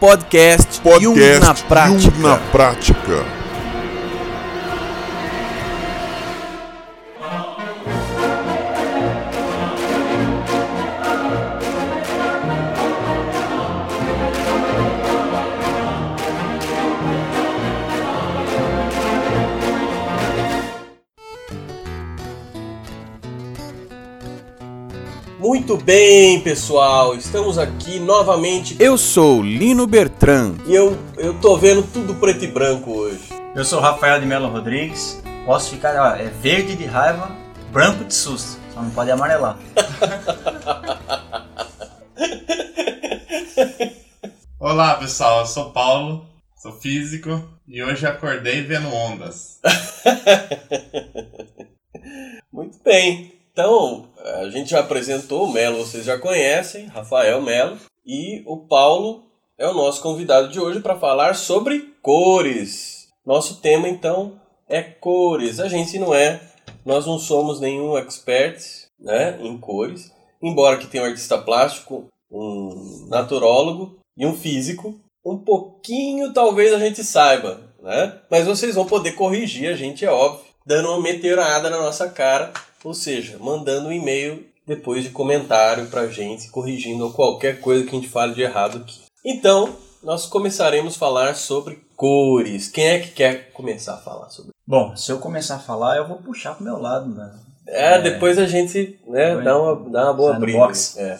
Podcast, Podcast Jung na prática. Jung na prática. Muito bem, pessoal, estamos aqui novamente Eu sou Lino Bertrand. e eu, eu tô vendo tudo preto e branco hoje. Eu sou o Rafael de Melo Rodrigues. Posso ficar, ó, é verde de raiva, branco de susto. Só não pode amarelar. Olá pessoal, eu sou Paulo, sou físico e hoje acordei vendo ondas. Muito bem, então a gente já apresentou o Melo, vocês já conhecem, Rafael Melo, e o Paulo é o nosso convidado de hoje para falar sobre cores. Nosso tema então é cores. A gente não é, nós não somos nenhum expert né, em cores, embora que tenha um artista plástico, um naturólogo e um físico, um pouquinho talvez a gente saiba, né? Mas vocês vão poder corrigir a gente, é óbvio, dando uma meteorada na nossa cara, ou seja, mandando um e-mail depois de comentário pra gente, corrigindo qualquer coisa que a gente fale de errado aqui. Então, nós começaremos a falar sobre cores. Quem é que quer começar a falar sobre? Bom, se eu começar a falar, eu vou puxar pro meu lado, né? É, depois a gente né, dá, uma, dá uma boa briga. box. É.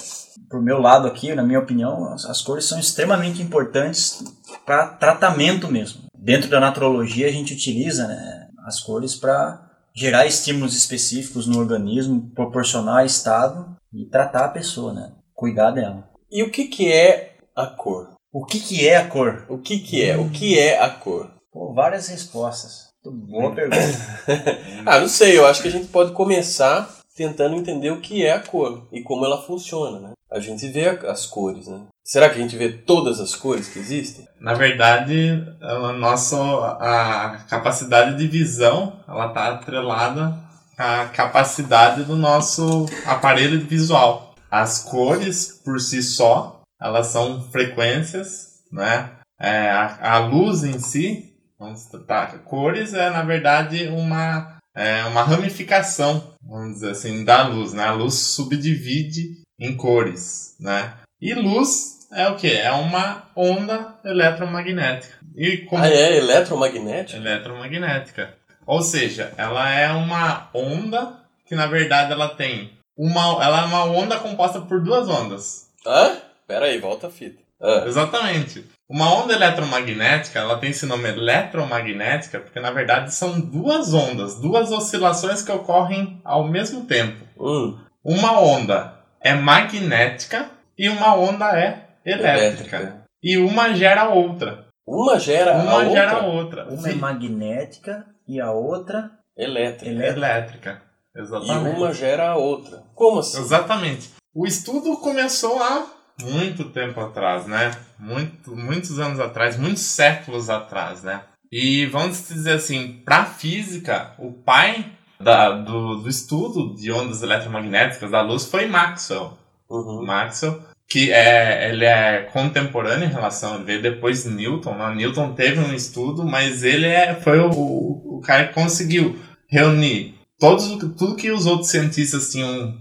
Pro meu lado aqui, na minha opinião, as, as cores são extremamente importantes para tratamento mesmo. Dentro da naturologia, a gente utiliza né, as cores para gerar estímulos específicos no organismo, proporcionar estado e tratar a pessoa, né? Cuidar dela. E o que, que é a cor? O que, que é a cor? O que, que é? O que é a cor? Pô, várias respostas. Boa pergunta. Ah, não sei, eu acho que a gente pode começar tentando entender o que é a cor e como ela funciona, né? A gente vê as cores, né? Será que a gente vê todas as cores que existem? Na verdade, a nossa a capacidade de visão, ela tá atrelada à capacidade do nosso aparelho visual. As cores por si só, elas são frequências, né? É, a, a luz em si, vamos tratar, cores é na verdade uma é uma ramificação, vamos dizer assim, da luz, né? A luz subdivide em cores, né? E luz é o que? É uma onda eletromagnética. E como Ah, é eletromagnético? eletromagnética. Ou seja, ela é uma onda que na verdade ela tem uma ela é uma onda composta por duas ondas. Hã? Pera aí, volta a fita. Ah, Exatamente. Uma onda eletromagnética, ela tem esse nome eletromagnética porque na verdade são duas ondas, duas oscilações que ocorrem ao mesmo tempo. hum, Uma onda é magnética e uma onda é elétrica. E uma gera a outra. Uma gera a Uma outra? gera a outra. Uma é Sim. magnética e a outra Elétrica. elétrica. E Exatamente. uma gera a outra. Como assim? Exatamente. O estudo começou há muito tempo atrás, né? Muito, muitos anos atrás, muitos séculos atrás, né? E vamos dizer assim, para física, o pai da- do, do estudo de ondas eletromagnéticas da luz foi Maxwell. Uhum. Maxwell, que é, ele é contemporâneo em relação, ele veio depois de Newton. Né? Newton teve um estudo, mas ele é, foi o, o cara que conseguiu reunir todos, tudo que os outros cientistas tinham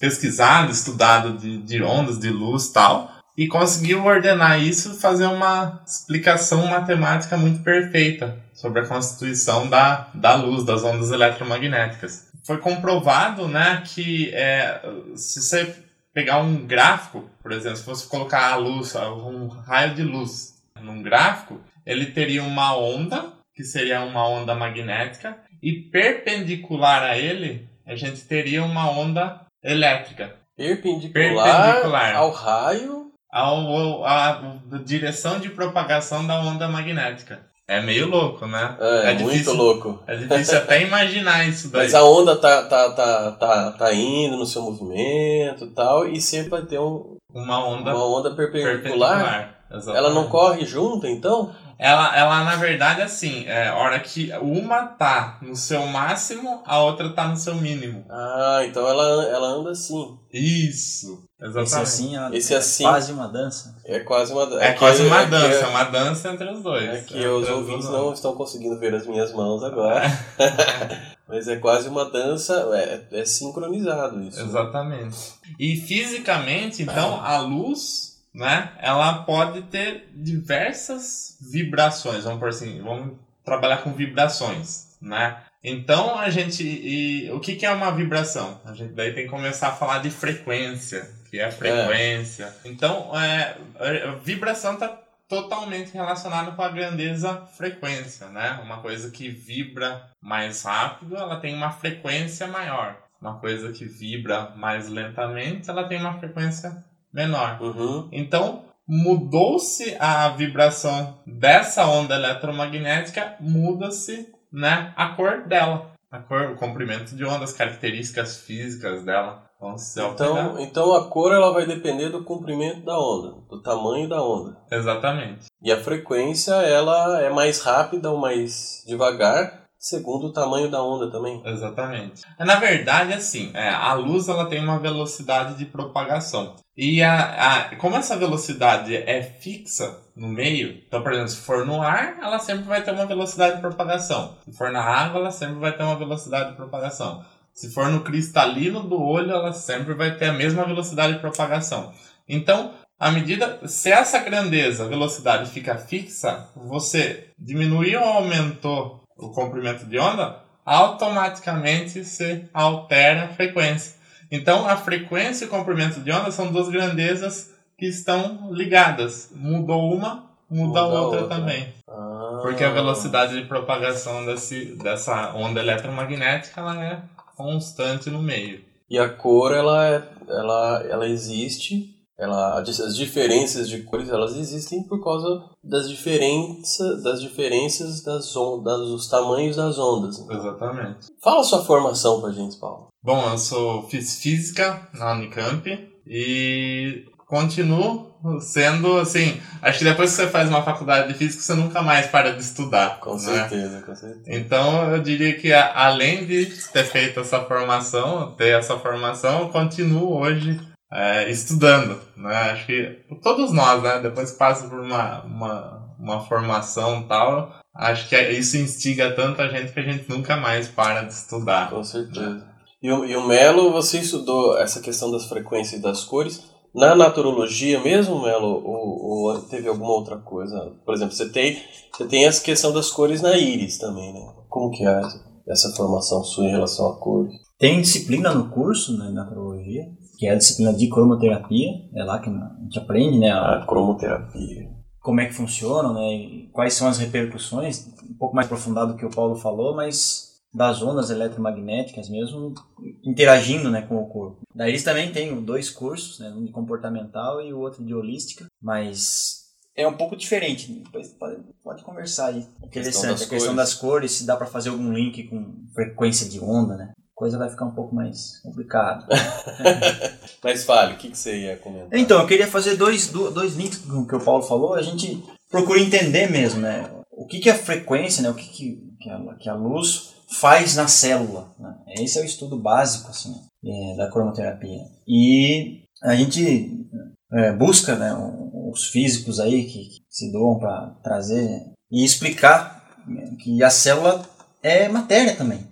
pesquisado, estudado de, de ondas, de luz e tal, e conseguiu ordenar isso e fazer uma explicação matemática muito perfeita sobre a constituição da, da luz, das ondas eletromagnéticas. Foi comprovado né, que é, se você pegar um gráfico, por exemplo, se fosse colocar a luz, um raio de luz num gráfico, ele teria uma onda, que seria uma onda magnética, e perpendicular a ele, a gente teria uma onda elétrica. Perpendicular, Perpendicular. ao raio. Ao, a, a direção de propagação da onda magnética. É meio louco, né? É, muito difícil, louco. É difícil até imaginar isso daí. Mas a onda tá, tá, tá, tá, tá indo no seu movimento e tal, e sempre vai ter um, Uma onda uma onda perpendicular. perpendicular. Exatamente. Ela não corre junto, então? Ela, ela na verdade, assim, é a hora que uma tá no seu máximo, a outra tá no seu mínimo. Ah, então ela, ela anda assim. Isso. Exatamente. Esse assim, é Esse assim- quase uma dança. É quase uma É aqui- quase uma aqui- dança, é uma dança entre os dois. É que Entre os ouvintes não estão conseguindo ver as minhas mãos agora. Mas é quase uma dança, é, é sincronizado isso. Exatamente. E fisicamente, então, a luz, né, ela pode ter diversas vibrações, vamos por assim, vamos trabalhar com vibrações, né? Então a gente, e, o que, que é uma vibração? A gente daí tem que começar a falar de frequência, que é a frequência. Então, é, a vibração está totalmente relacionada com a grandeza frequência, né? Uma coisa que vibra mais rápido, ela tem uma frequência maior. Uma coisa que vibra mais lentamente, ela tem uma frequência menor. Uhum. Então, mudou-se a vibração dessa onda eletromagnética, muda-se né, a cor dela. A cor, o comprimento de onda, as características físicas dela vão se alterar. Então, então a cor ela vai depender do comprimento da onda, do tamanho da onda. Exatamente. E a frequência ela é mais rápida ou mais devagar, segundo o tamanho da onda também. Exatamente. Na verdade, assim, é, a luz ela tem uma velocidade de propagação. E a, a, como essa velocidade é fixa no meio, então, por exemplo, se for no ar, ela sempre vai ter uma velocidade de propagação. Se for na água, ela sempre vai ter uma velocidade de propagação. Se for no cristalino do olho, ela sempre vai ter a mesma velocidade de propagação. Então, à medida, se essa grandeza, velocidade fica fixa, você diminuiu ou aumentou o comprimento de onda, automaticamente se altera a frequência. Então, a frequência e o comprimento de onda são duas grandezas que estão ligadas. Mudou uma, muda, a Muda a outra, outra. também. Ah. Porque a velocidade de propagação desse, dessa onda eletromagnética ela é constante no meio. E a cor ela é, ela ela existe, ela as diferenças de cores elas existem por causa das diferenças das diferenças das ondas, dos tamanhos das ondas. Exatamente. Fala a sua formação pra gente, Paulo. Bom, eu sou fiz física na Unicamp e continuo sendo assim. Acho que depois que você faz uma faculdade de física, você nunca mais para de estudar. Com né? certeza, com certeza. Então eu diria que além de ter feito essa formação, ter essa formação, eu continuo hoje é, estudando. Né? Acho que todos nós, né? Depois que passa por uma, uma, uma formação e tal, acho que isso instiga tanto a gente que a gente nunca mais para de estudar. Com certeza. E o, e o Melo, você estudou essa questão das frequências e das cores na naturologia mesmo, Melo? Ou, ou teve alguma outra coisa? Por exemplo, você tem, você tem essa questão das cores na íris também, né? Como que é essa formação sua em relação a cores? Tem disciplina no curso, né, na naturologia, que é a disciplina de cromoterapia. É lá que a gente aprende, né, a- A cromoterapia. como é que funciona, né, e quais são as repercussões, um pouco mais aprofundado do que o Paulo falou, mas das ondas eletromagnéticas mesmo interagindo, né, com o corpo. Daí eles também têm dois cursos, né, um de comportamental e o outro de holística, mas é um pouco diferente. Depois pode, pode conversar aí. Interessante a questão das cores, se dá para fazer algum link com frequência de onda, né? Coisa vai ficar um pouco mais complicada. Mas fale, o que, que você ia comentar? Então, eu queria fazer dois, do- dois links com o que o Paulo falou. A gente procura entender mesmo, né? O que, que é a frequência, né? O que, que, que, a, que a luz faz na célula. Né? Esse é o estudo básico, assim, é, da cromoterapia. E a gente é, busca, né, os físicos aí que, que se doam para trazer e explicar né, que a célula é matéria também.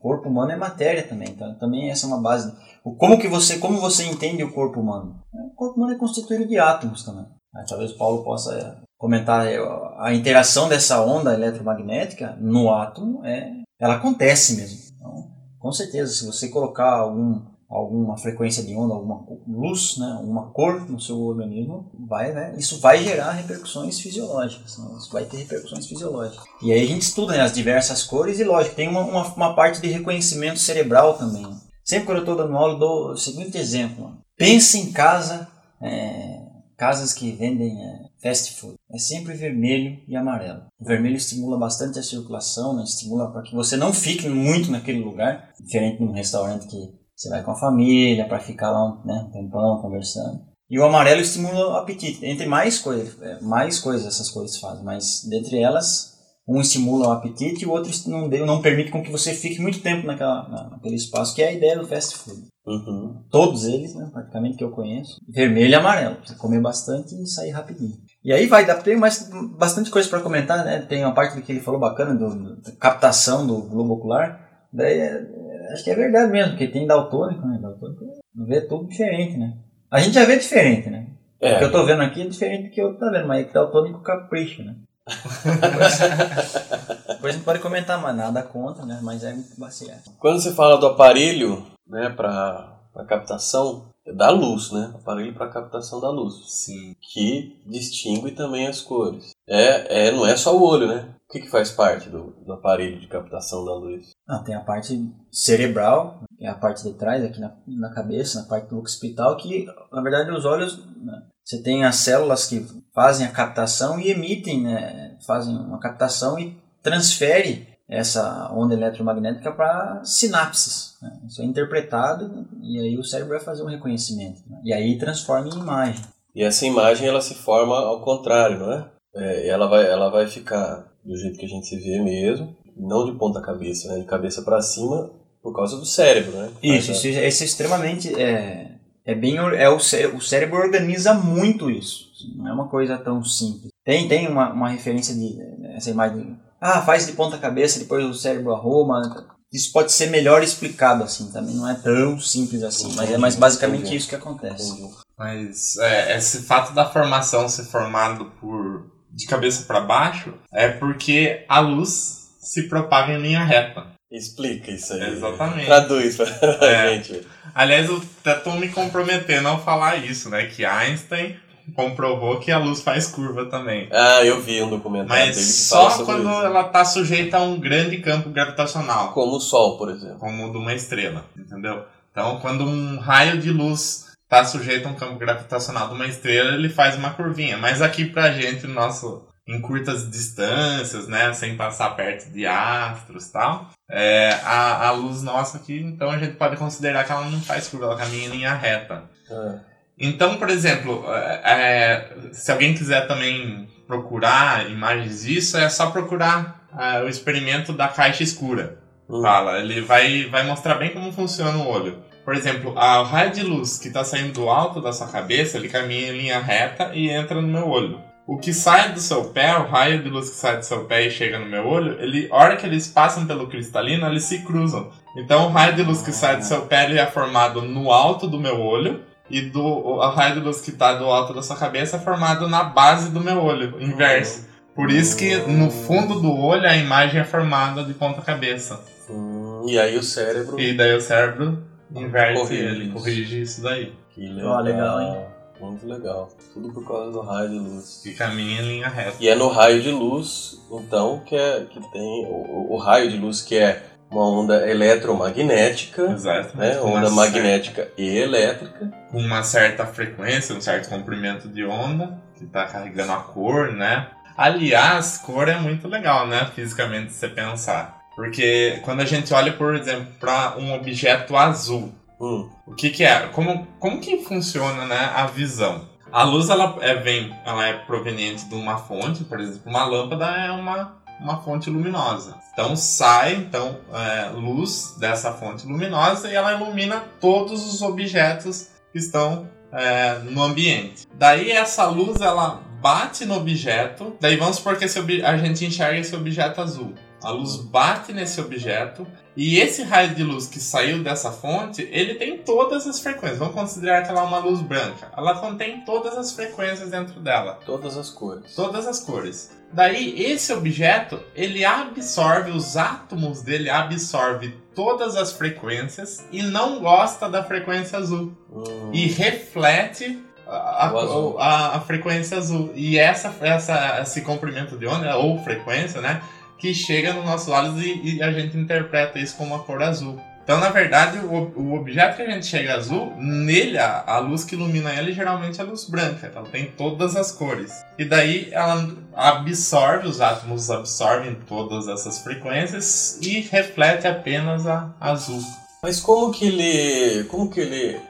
Corpo humano é matéria também. Então, também essa é uma base. Como que você, como você entende o corpo humano? O corpo humano é constituído de átomos também. Talvez o Paulo possa é, comentar é, a interação dessa onda eletromagnética no átomo é, ela acontece mesmo. Então, com certeza, se você colocar algum, alguma frequência de onda, alguma luz, né, uma cor no seu organismo, vai, né, isso vai gerar repercussões fisiológicas. Né, isso vai ter repercussões fisiológicas. E aí a gente estuda né, as diversas cores e, lógico, tem uma, uma, uma parte de reconhecimento cerebral também. Sempre quando eu estou dando aula, eu dou o seguinte exemplo. Pense em casa, é, casas que vendem é, fast food. É sempre vermelho e amarelo. O vermelho estimula bastante a circulação, né? estimula para que você não fique muito naquele lugar, diferente de um restaurante que você vai com a família para ficar lá um, né, um tempão conversando. E o amarelo estimula o apetite. Entre mais coisas, é, mais coisas essas cores fazem, mas dentre elas, um estimula o apetite e o outro não, não permite com que você fique muito tempo naquela, na- naquele espaço, que é a ideia do fast food. Uhum. Todos eles, né, praticamente que eu conheço, vermelho e amarelo. Você comer bastante e sair rapidinho. E aí vai, tem mais, bastante coisa para comentar, né? Tem uma parte que ele falou bacana do, do- da captação do globo ocular. Daí, é- acho que é verdade mesmo, porque tem daltônico, né? Daltônico vê tudo diferente, né? A gente já vê diferente, né? O que É, eu tô vendo aqui é diferente do que eu tô vendo, mas é que daltônico capricho, né? Depois a gente pode comentar, mas nada contra, né? Mas é muito baseado. quando você fala do aparelho, né, para captação, é da luz, né? Aparelho para captação da luz. Sim. que distingue também as cores. É, é, não é só o olho, né? O que, que faz parte do, do aparelho de captação da luz? Ah, tem a parte cerebral, que é a parte de trás, aqui na, na cabeça, na parte do occipital, que na verdade os olhos, né, você tem as células que fazem a captação e emitem, né, fazem uma captação e transfere essa onda eletromagnética para sinapses. Né? Isso é interpretado e aí o cérebro vai fazer um reconhecimento. né? E aí transforma em imagem. E essa imagem ela se forma ao contrário, não é? é ela, vai, ela vai ficar do jeito que a gente se vê mesmo, não de ponta cabeça, né? De cabeça para cima por causa do cérebro, né? Isso, isso, isso é extremamente. É, é bem. É o, cé- o cérebro organiza muito isso. Não é uma coisa tão simples. Tem, tem uma, uma referência de. Essa imagem. Ah, faz de ponta cabeça, depois o cérebro arruma. Isso pode ser melhor explicado assim, também não é tão simples assim, mas é mais basicamente Entendi. isso que acontece. Entendi. Mas é, esse fato da formação ser formado por de cabeça para baixo é porque a luz se propaga em linha reta. Explica isso aí. Exatamente. Traduz pra É. gente. Aliás, eu até tô me comprometendo a falar isso, né? Que Einstein comprovou que a luz faz curva também. Ah, eu vi um documentário Mas dele que só sobre quando isso. ela tá sujeita a um grande campo gravitacional, Como o Sol, por exemplo. como o de uma estrela, entendeu? Então, quando um raio de luz tá sujeito a um campo gravitacional de uma estrela, ele faz uma curvinha. Mas aqui pra gente, nosso em curtas distâncias, né, sem passar perto de astros e tal, é, a, a luz nossa aqui, então a gente pode considerar que ela não faz curva, ela caminha em linha reta. Ah, Então, por exemplo, é, é, se alguém quiser também procurar imagens disso, é só procurar é, o experimento da caixa escura. hum. Fala, ele vai, vai mostrar bem como funciona o olho. Por exemplo, a- raio de luz que está saindo do alto da sua cabeça, ele caminha em linha reta e entra no meu olho. O que sai do seu pé, o raio de luz que sai do seu pé e chega no meu olho, ele, a hora que eles passam pelo cristalino, eles se cruzam. Então, o raio de luz que sai do seu pé, ele é formado no alto do meu olho, e do, o raio de luz que está do alto da sua cabeça é formado na base do meu olho, inverso. Por isso que no fundo do olho a imagem é formada de ponta cabeça. Hum, e aí o cérebro. E daí o cérebro inverte Corrige ele, isso. corrige isso daí. Que Ó, legal, hein? Muito legal. Tudo por causa do raio de luz. Que caminha em linha reta. E é no raio de luz, então, que, é, que tem o, o raio de luz que é uma onda eletromagnética, Exato. né? Uma Onda cer- magnética e elétrica. Com uma certa frequência, um certo comprimento de onda, que está carregando a cor, né? Aliás, cor é muito legal, né? Fisicamente, se você pensar. Porque quando a gente olha, por exemplo, para um objeto azul, Hum, O que, que é? Como, como que funciona né, a visão? A luz ela é, vem, ela é proveniente de uma fonte, por exemplo, uma lâmpada é uma, uma fonte luminosa. Então sai então é, luz dessa fonte luminosa e ela ilumina todos os objetos que estão é, no ambiente. Daí essa luz ela bate no objeto, daí vamos supor que esse a gente enxerga esse objeto azul. A luz bate nesse objeto e esse raio de luz que saiu dessa fonte, ele tem todas as frequências. Vamos considerar que ela é uma luz branca. Ela contém todas as frequências dentro dela, todas as cores. todas as cores. Daí esse objeto, ele absorve os átomos dele, absorve todas as frequências e não gosta da frequência azul Hum, e reflete a, a- a- a frequência azul. E essa, essa, esse comprimento de onda, ou frequência, né? Que chega nos nossos olhos e, e a gente interpreta isso como uma cor azul. Então, na verdade, o, o objeto que a gente chega azul, nele, a, a luz que ilumina ele geralmente é a luz branca. Ela tem todas as cores. E daí ela absorve, os átomos absorvem todas essas frequências e reflete apenas a azul. Mas como que ele. Como que ele.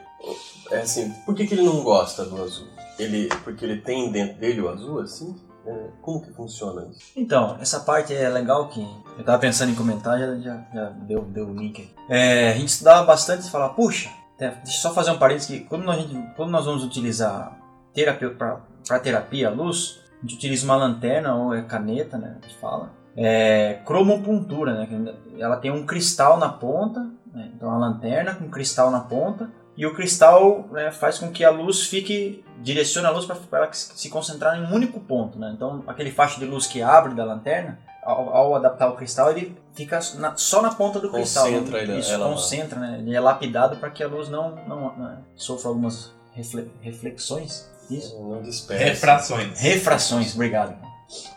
É assim, por que, que ele não gosta do azul? Ele, porque ele tem dentro dele o azul, assim? É, como que funciona isso? Então, essa parte é legal que eu tava pensando em comentar, já, já, já deu, deu o link aí. É, a gente estudava bastante e falava, puxa, é, deixa eu só fazer um parênteses que quando, gente, quando nós vamos utilizar terapia para terapia a luz, a gente utiliza uma lanterna ou é caneta, né? A gente fala. É, cromopuntura, né? Ela tem um cristal na ponta, né? então a lanterna com cristal na ponta e o cristal né, faz com que a luz fique direcione a luz para ela se concentrar em um único ponto, né? Então aquele faixa de luz que abre da lanterna, ao, ao adaptar o cristal, ele fica na, só na ponta do cristal. Concentra ele- Isso ela concentra, né? Ele é lapidado para que a luz não, não, não sofra algumas refle- reflexões. Isso. Não dispersa. Refrações. Refrações, obrigado.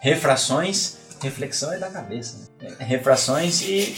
Refrações, reflexão é da cabeça, né? Refrações e,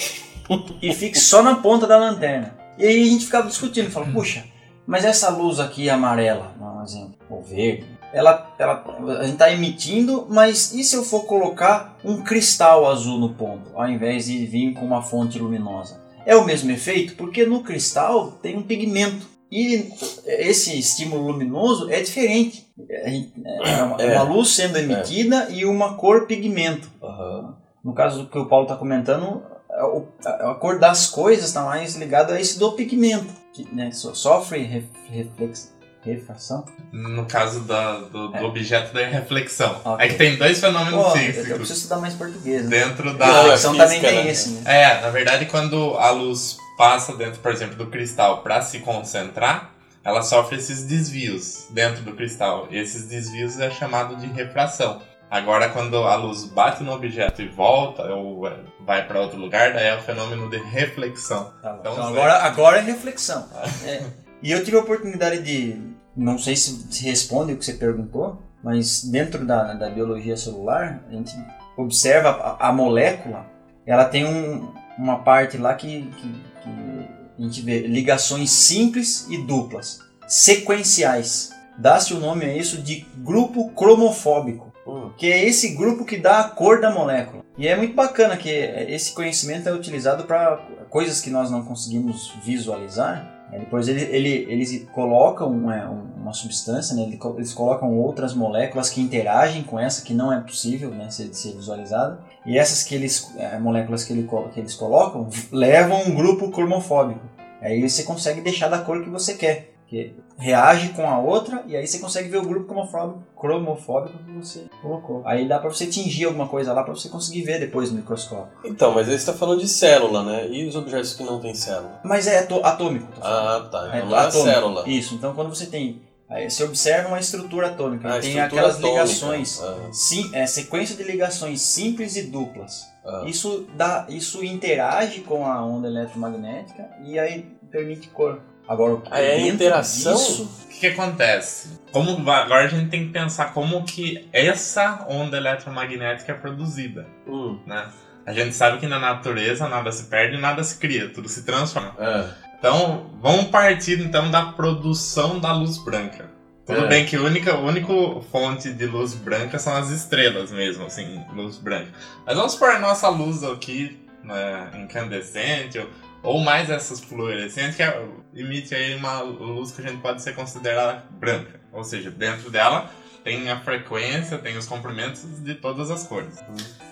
e fique só na ponta da lanterna. E aí a gente ficava discutindo, falou, puxa, mas essa luz aqui amarela, um exemplo, ou verde, ela, ela, a gente está emitindo, mas e se eu for colocar um cristal azul no ponto, ao invés de vir com uma fonte luminosa? É o mesmo efeito, porque no cristal tem um pigmento. E esse estímulo luminoso é diferente. É uma, É. uma luz sendo emitida e uma cor pigmento. Aham. No caso do que o Paulo está comentando, a, o- a- a cor das coisas está mais ligada a esse do pigmento, que né, so- sofre ref, reflex, refração. No caso da- do, do É. objeto da reflexão. Ok. É que tem dois fenômenos Pô, eu, eu físicos preciso estudar mais português. Né? dentro da. é reflexão também tem né? esse. Né? É, na verdade, quando a luz passa dentro, por exemplo, do cristal para se concentrar, ela sofre esses desvios dentro do cristal. E esses desvios é chamado de refração. Agora, quando a luz bate no objeto e volta, ou é, vai para outro lugar, daí é o fenômeno de reflexão. Tá. Então, Então, agora, agora é reflexão. É. E eu tive a oportunidade de. Não sei se, responde o que você perguntou, mas dentro da, da biologia celular, a gente observa a, a molécula, ela tem um- uma parte lá que, que, que a gente vê ligações simples e duplas, sequenciais. Dá-se o nome a isso de grupo cromofóbico. Que é esse grupo que dá a cor da molécula. E é muito bacana que esse conhecimento é utilizado para coisas que nós não conseguimos visualizar. né? Depois ele, ele, eles colocam é, um- uma substância, né? Eles colocam outras moléculas que interagem com essa que não é possível né, ser, ser visualizada. E essas que eles, é, moléculas que, ele, que eles colocam levam um grupo cromofóbico. Aí você consegue deixar da cor que você quer. Que reage com a outra e aí você consegue ver o grupo cromofóbico, cromofóbico que você colocou. Aí dá pra você tingir alguma coisa lá pra você conseguir ver depois no microscópio. Então, mas aí você tá falando de célula, né? E os objetos que não têm célula? Mas é atômico. Ah, tá. É Então não é atômico. célula. Isso, então quando você tem. Aí você observa uma estrutura atômica, Ah, tem estrutura aquelas atômica. ligações. Ah, Sim, é sequência de ligações simples e duplas. ah. Isso dá, isso interage com a onda eletromagnética e aí permite cor. Agora, Ah, é dentro interação? disso- O que, que acontece? Como agora a gente tem que pensar como que essa onda eletromagnética é produzida, Hum. né? A gente sabe que na natureza nada se perde, nada se cria, tudo se transforma. É. Então, vamos partir então da produção da luz branca. Tudo É. bem que a única, a única fonte de luz branca são as estrelas mesmo, assim, luz branca. Mas vamos supor a nossa luz aqui, né, incandescente, ou, ou mais essas fluorescentes, que é- emite aí uma luz que a gente pode ser considerada branca. Ou seja, dentro dela tem a frequência, tem os comprimentos de todas as cores.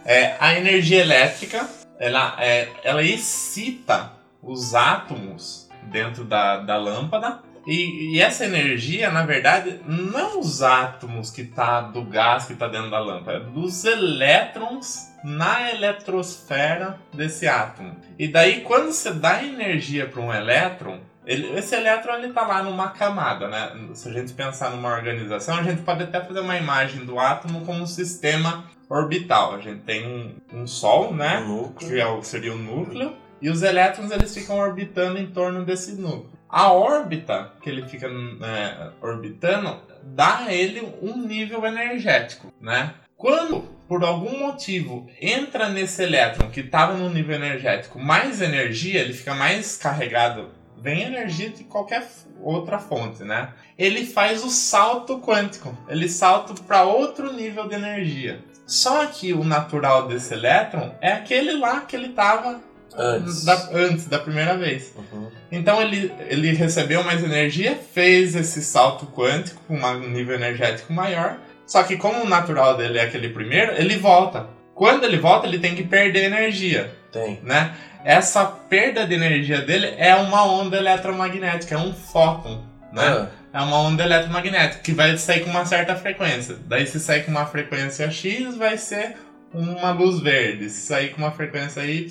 É, a energia elétrica, ela, é, ela excita os átomos dentro da, da lâmpada. E, e essa energia, na verdade, não os átomos que tá do gás que tá dentro da lâmpada, é dos elétrons na eletrosfera desse átomo. E daí, quando você dá energia para um elétron, ele- esse elétron ele tá lá numa camada, né? Se a gente pensar numa organização, a gente pode até fazer uma imagem do átomo como um sistema orbital. A gente tem um, um Sol, né? Um núcleo. que é o- seria o núcleo, e os elétrons eles ficam orbitando em torno desse núcleo. A órbita que ele fica é, orbitando dá a ele um nível energético, né? Quando, por algum motivo, entra nesse elétron que estava no nível energético mais energia, ele fica mais carregado, vem energia de qualquer outra fonte, né? Ele faz o salto quântico, ele salta para outro nível de energia. Só que o natural desse elétron é aquele lá que ele estava Antes. da, antes da primeira vez. Uhum. Então ele, ele recebeu mais energia, fez esse salto quântico com um nível energético maior. Só que como o natural dele é aquele primeiro, ele volta. Quando ele volta, ele tem que perder energia, Tem. né? Essa perda de energia dele é uma onda eletromagnética, é um fóton, né? Ah, É uma onda eletromagnética que vai sair com uma certa frequência. Daí se sair com uma frequência X, vai ser uma luz verde. Se sair com uma frequência Y,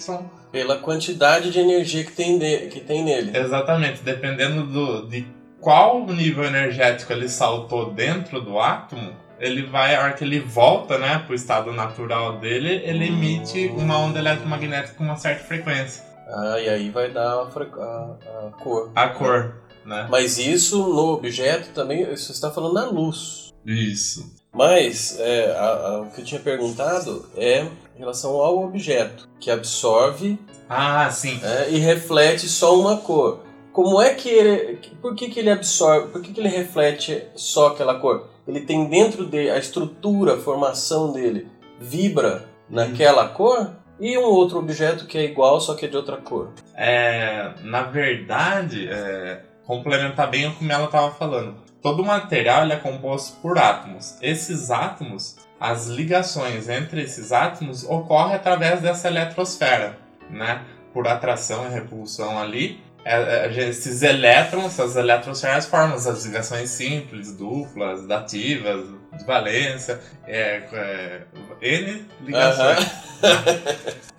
pela quantidade de energia que tem, de- que tem nele. Exatamente, dependendo do, de qual nível energético ele saltou dentro do átomo, ele vai, a hora que ele volta né, para o estado natural dele, ele emite uma onda eletromagnética com uma certa frequência. Ah, e aí vai dar a, a- a cor. A cor, né? Mas isso no objeto também, você está falando na luz. Isso. Mas é, a- o que eu tinha perguntado é em relação ao objeto, que absorve Ah, sim. é, e reflete só uma cor. Como é que ele. Por que, que ele absorve? Por que, que ele reflete só aquela cor? Ele tem dentro dele a estrutura, a formação dele vibra naquela cor e um outro objeto que é igual, só que é de outra cor. É, na verdade, é, complementar bem o que ela estava falando. Todo material é composto por átomos. Esses átomos, as ligações entre esses átomos ocorrem através dessa eletrosfera, né? Por atração e repulsão ali. É, é, esses elétrons, essas eletrosferas formam as ligações simples, duplas, dativas, de valência, é, é, N ligações.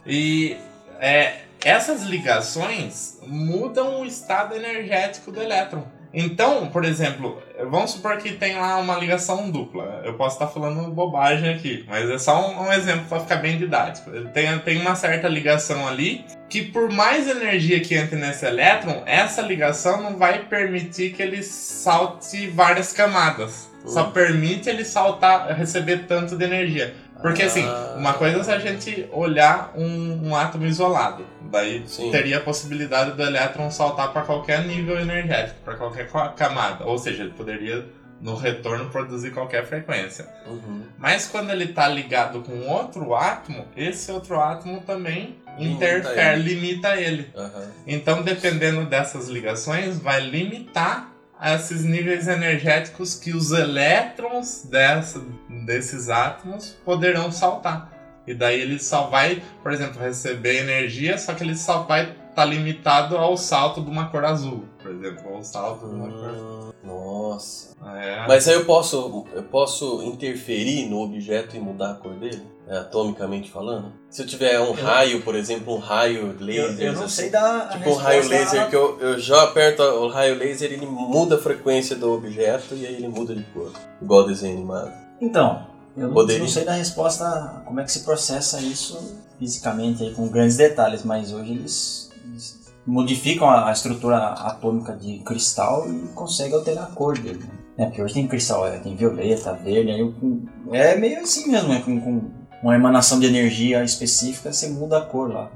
E é, essas ligações mudam o estado energético do elétron. Então, por exemplo, vamos supor que tem lá uma ligação dupla. Eu posso estar falando bobagem aqui, mas é só um, um exemplo para ficar bem didático. Tem, tem uma certa ligação ali que, por mais energia que entre nesse elétron, essa ligação não vai permitir que ele salte várias camadas. Só Hum. permite ele saltar, receber tanto de energia. Porque assim, Ah. uma coisa é se a gente olhar um, um átomo isolado. Daí Sim. teria a possibilidade do elétron saltar para qualquer nível energético, para qualquer qua- camada. Ou seja, ele poderia, no retorno, produzir qualquer frequência. Uhum. Mas quando ele está ligado com outro átomo, esse outro átomo também Limita interfere, ele. limita ele. Aham. Então, dependendo dessas ligações, vai limitar esses níveis energéticos que os elétrons dessa, desses átomos poderão saltar. E daí ele só vai, por exemplo, receber energia, só que ele só vai estar limitado ao salto de uma cor azul, por exemplo, ao salto de uma cor. Hum, Nossa. É, Mas aí eu posso, eu posso interferir no objeto e mudar a cor dele? É, atomicamente falando? Se eu tiver um raio, por exemplo, um raio Eu, laser. eu não assim, sei dar a Tipo um raio laser que eu, eu já aperto o raio laser ele muda a frequência do objeto e aí ele muda de cor. Igual desenho animado. Então, eu não, Poderia. não sei da resposta como é que se processa isso fisicamente aí, com grandes detalhes, mas hoje eles, eles modificam a, a estrutura atômica de cristal e conseguem alterar a cor dele. Né? É, porque hoje tem cristal, é, tem violeta, verde, aí com- é meio assim mesmo, é com, com uma emanação de energia específica, você muda a cor lá.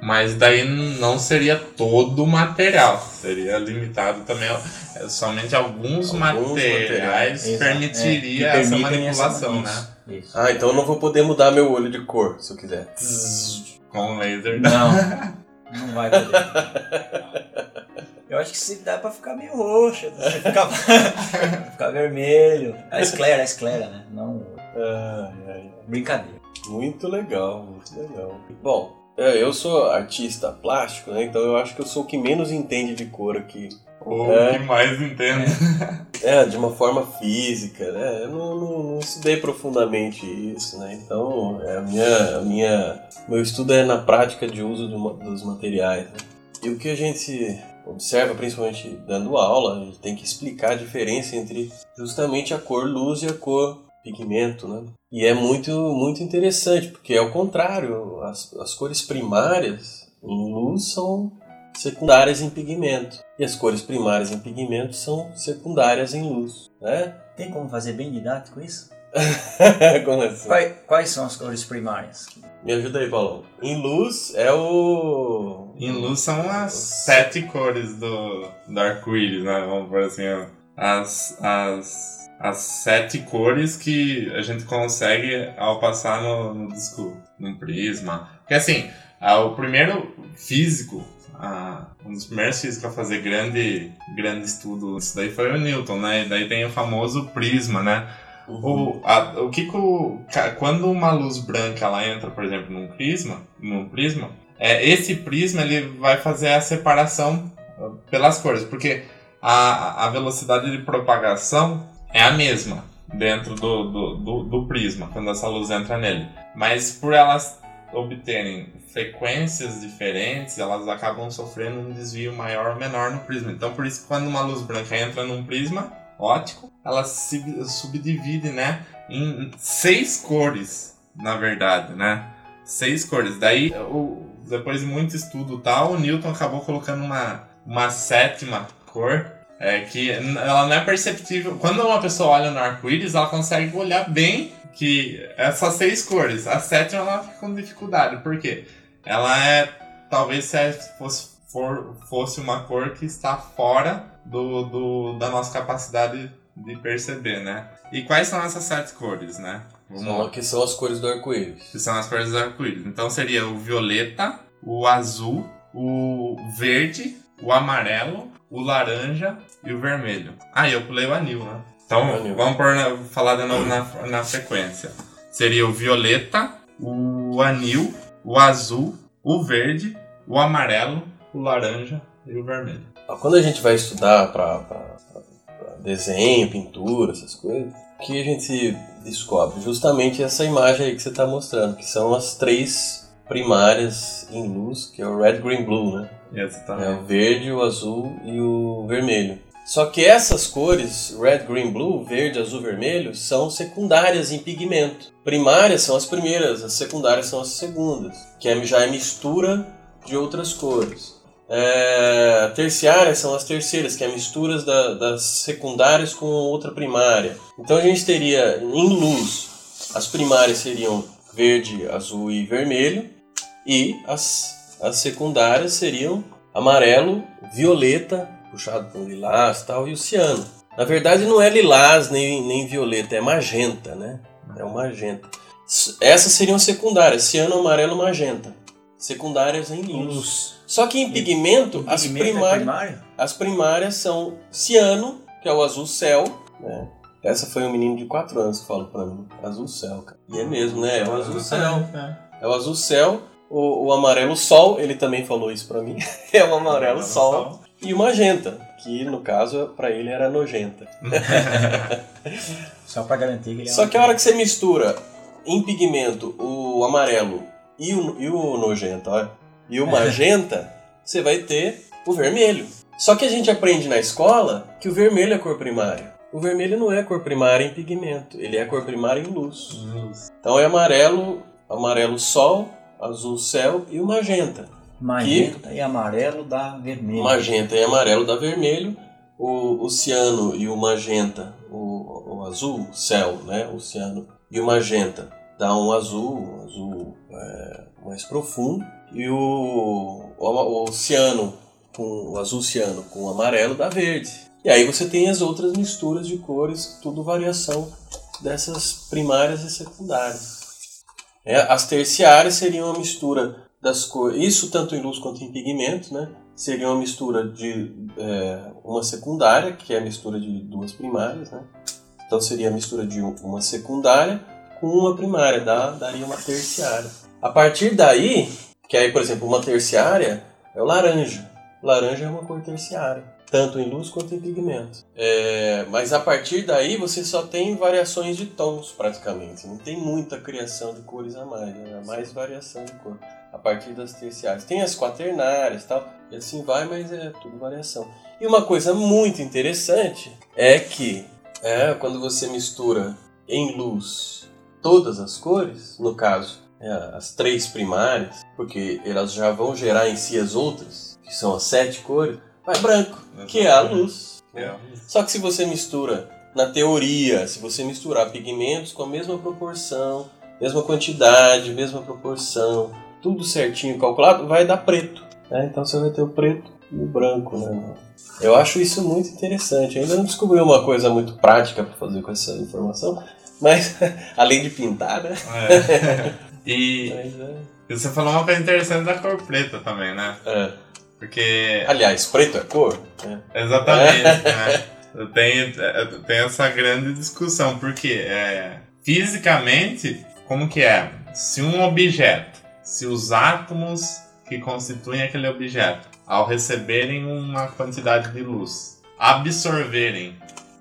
Mas daí não seria todo o material, seria limitado também a- é, somente alguns, Alguns materiais, materiais. Permitiria é, essa manipulação, essa- né? Isso, isso. Ah, então eu não vou poder mudar meu olho de cor se eu quiser. Com o laser. Não, não vai poder. Eu acho que se dá pra ficar meio roxo, você ficar, ficar vermelho. A esclera, a esclera, né? Não Ai, ai, brincadeira. Muito legal, muito legal. Bom, é, eu sou artista plástico, né? Então eu acho que eu sou o que menos entende de cor aqui. Ou É. que mais entendo. É, de uma forma física, né? Eu não, não, não estudei profundamente isso, né? Então, é, a minha, a minha, meu estudo é na prática de uso do dos materiais. Né? E o que a gente observa, principalmente dando aula, a gente tem que explicar a diferença entre justamente a cor luz e a cor pigmento, né? E é muito, muito interessante, porque é o contrário, as, as cores primárias em luz são secundárias em pigmento. E as cores primárias em pigmento são secundárias em luz, né? Tem como fazer bem didático isso? Como assim? Quais, quais são as cores primárias? Me ajuda aí, Paulão. Em luz é o... Em luz são as sete cores do, do arco-íris, né? Vamos por assim, ó. As, as, as sete cores que a gente consegue ao passar no, no disco, prisma. Porque assim, Ah, o primeiro físico, ah, um dos primeiros físicos a fazer grande, grande estudo, isso daí foi o Newton, né? E daí tem o famoso prisma, né? O, a- o que que o, quando uma luz branca ela entra, por exemplo, num prisma, num prisma, é, esse prisma ele vai fazer a separação ah, pelas cores, porque a, a velocidade de propagação é a mesma dentro do, do, do, do prisma, quando essa luz entra nele. Mas por elas obterem frequências diferentes, elas acabam sofrendo um desvio maior ou menor no prisma. Então por isso quando uma luz branca entra num prisma óptico, ela se subdivide, né, em seis cores, na verdade, né? Seis cores. Daí, depois de muito estudo tal, o Newton acabou colocando uma, uma sétima cor, é, que ela não é perceptível. Quando uma pessoa olha no arco-íris, ela consegue olhar bem que essas seis cores. A sétima ela fica com dificuldade, por quê? Ela é, talvez se fosse, for- fosse uma cor que está fora do, do- da nossa capacidade de perceber, né? E quais são essas sete cores, né? Vamos que são as cores do arco-íris. que são as cores do arco-íris. Então seria o violeta, o azul, o verde, o amarelo, o laranja e o vermelho. Ah, e eu pulei o anil, né? Então anil. vamos por falar de novo na, na frequência. Seria o violeta, o anil, o azul, o verde, o amarelo, o laranja e o vermelho. Quando a gente vai estudar para desenho, pintura, essas coisas, o que a gente descobre? Justamente essa imagem aí que você está mostrando, que são as três primárias em luz, que é o red, green, blue, né? É Exatamente. o verde, o azul e o vermelho. Só que essas cores, red, green, blue, verde, azul, vermelho, são secundárias em pigmento. Primárias são as primeiras, as secundárias são as segundas, que é- já é mistura de outras cores. É, terciárias são as terceiras, que é misturas da- das secundárias com outra primária. Então a gente teria em luz, as primárias seriam verde, azul e vermelho, e as, as secundárias seriam amarelo, violeta, puxado por lilás tal, e o ciano. Na verdade não é lilás nem, nem violeta, é magenta, né? É o magenta. Essas seriam secundárias, ciano, amarelo, magenta. Secundárias em luz. Luz. Só que em pigmento, as, Pigmento é primárias, primário? as primárias são ciano, que é o azul céu, né? Essa foi um menino de 4 anos que falou pra mim. Azul céu, cara. E é mesmo, né? É o azul céu. É o azul céu. O, o amarelo sol, ele também falou isso pra mim. é o amarelo sol. E o magenta, que no caso pra ele era nojenta. Só pra garantir que ele é Só que a hora que você mistura em pigmento o amarelo e o, e o nojento, ó, e o magenta, você vai ter o vermelho. Só que a gente aprende na escola que o vermelho é cor primária. O vermelho não é cor primária em pigmento, ele é cor primária em luz. Então é amarelo, amarelo sol, azul céu e o magenta. Magenta e amarelo dá vermelho. Magenta e amarelo dá vermelho, o, o ciano e o magenta, o, o azul, céu, né? O ciano e o magenta dá um azul, um azul é, mais profundo, e o, o, o ciano, com, o azul ciano com o amarelo dá verde. E aí você tem as outras misturas de cores, tudo variação dessas primárias e secundárias. É, as terciárias seriam a mistura das cores, isso tanto em luz quanto em pigmento, né? Seria uma mistura de é, uma secundária, que é a mistura de duas primárias, né? Então seria a mistura de um- uma secundária com uma primária, dá, daria uma terciária. A partir daí, que aí, por exemplo, uma terciária é o laranja. Laranja é uma cor terciária, tanto em luz quanto em pigmento. É, mas a partir daí você só tem variações de tons praticamente. Não tem muita criação de cores a mais, né? É mais variação de cor a partir das terciárias. Tem as quaternárias tal, e assim vai, mas é tudo variação. E uma coisa muito interessante é que é, quando você mistura em luz todas as cores, no caso é, as três primárias, porque elas já vão gerar em si as outras, que são as sete cores, vai branco, que é a luz. É. Só que se você mistura na teoria, se você misturar pigmentos com a mesma proporção, mesma quantidade, mesma proporção, tudo certinho calculado, vai dar preto. né? Então você vai ter o preto e o branco. Né? Eu acho isso muito interessante. Eu ainda não descobri uma coisa muito prática para fazer com essa informação, mas além de pintar, né? É. E, Mas, é. E você falou uma coisa interessante da cor preta também, né? É. Porque. Aliás, preto é cor? É. Exatamente, né? Eu tenho, eu tenho essa grande discussão, porque é, fisicamente, como que é? Se um objeto, se os átomos que constituem aquele objeto, ao receberem uma quantidade de luz, absorverem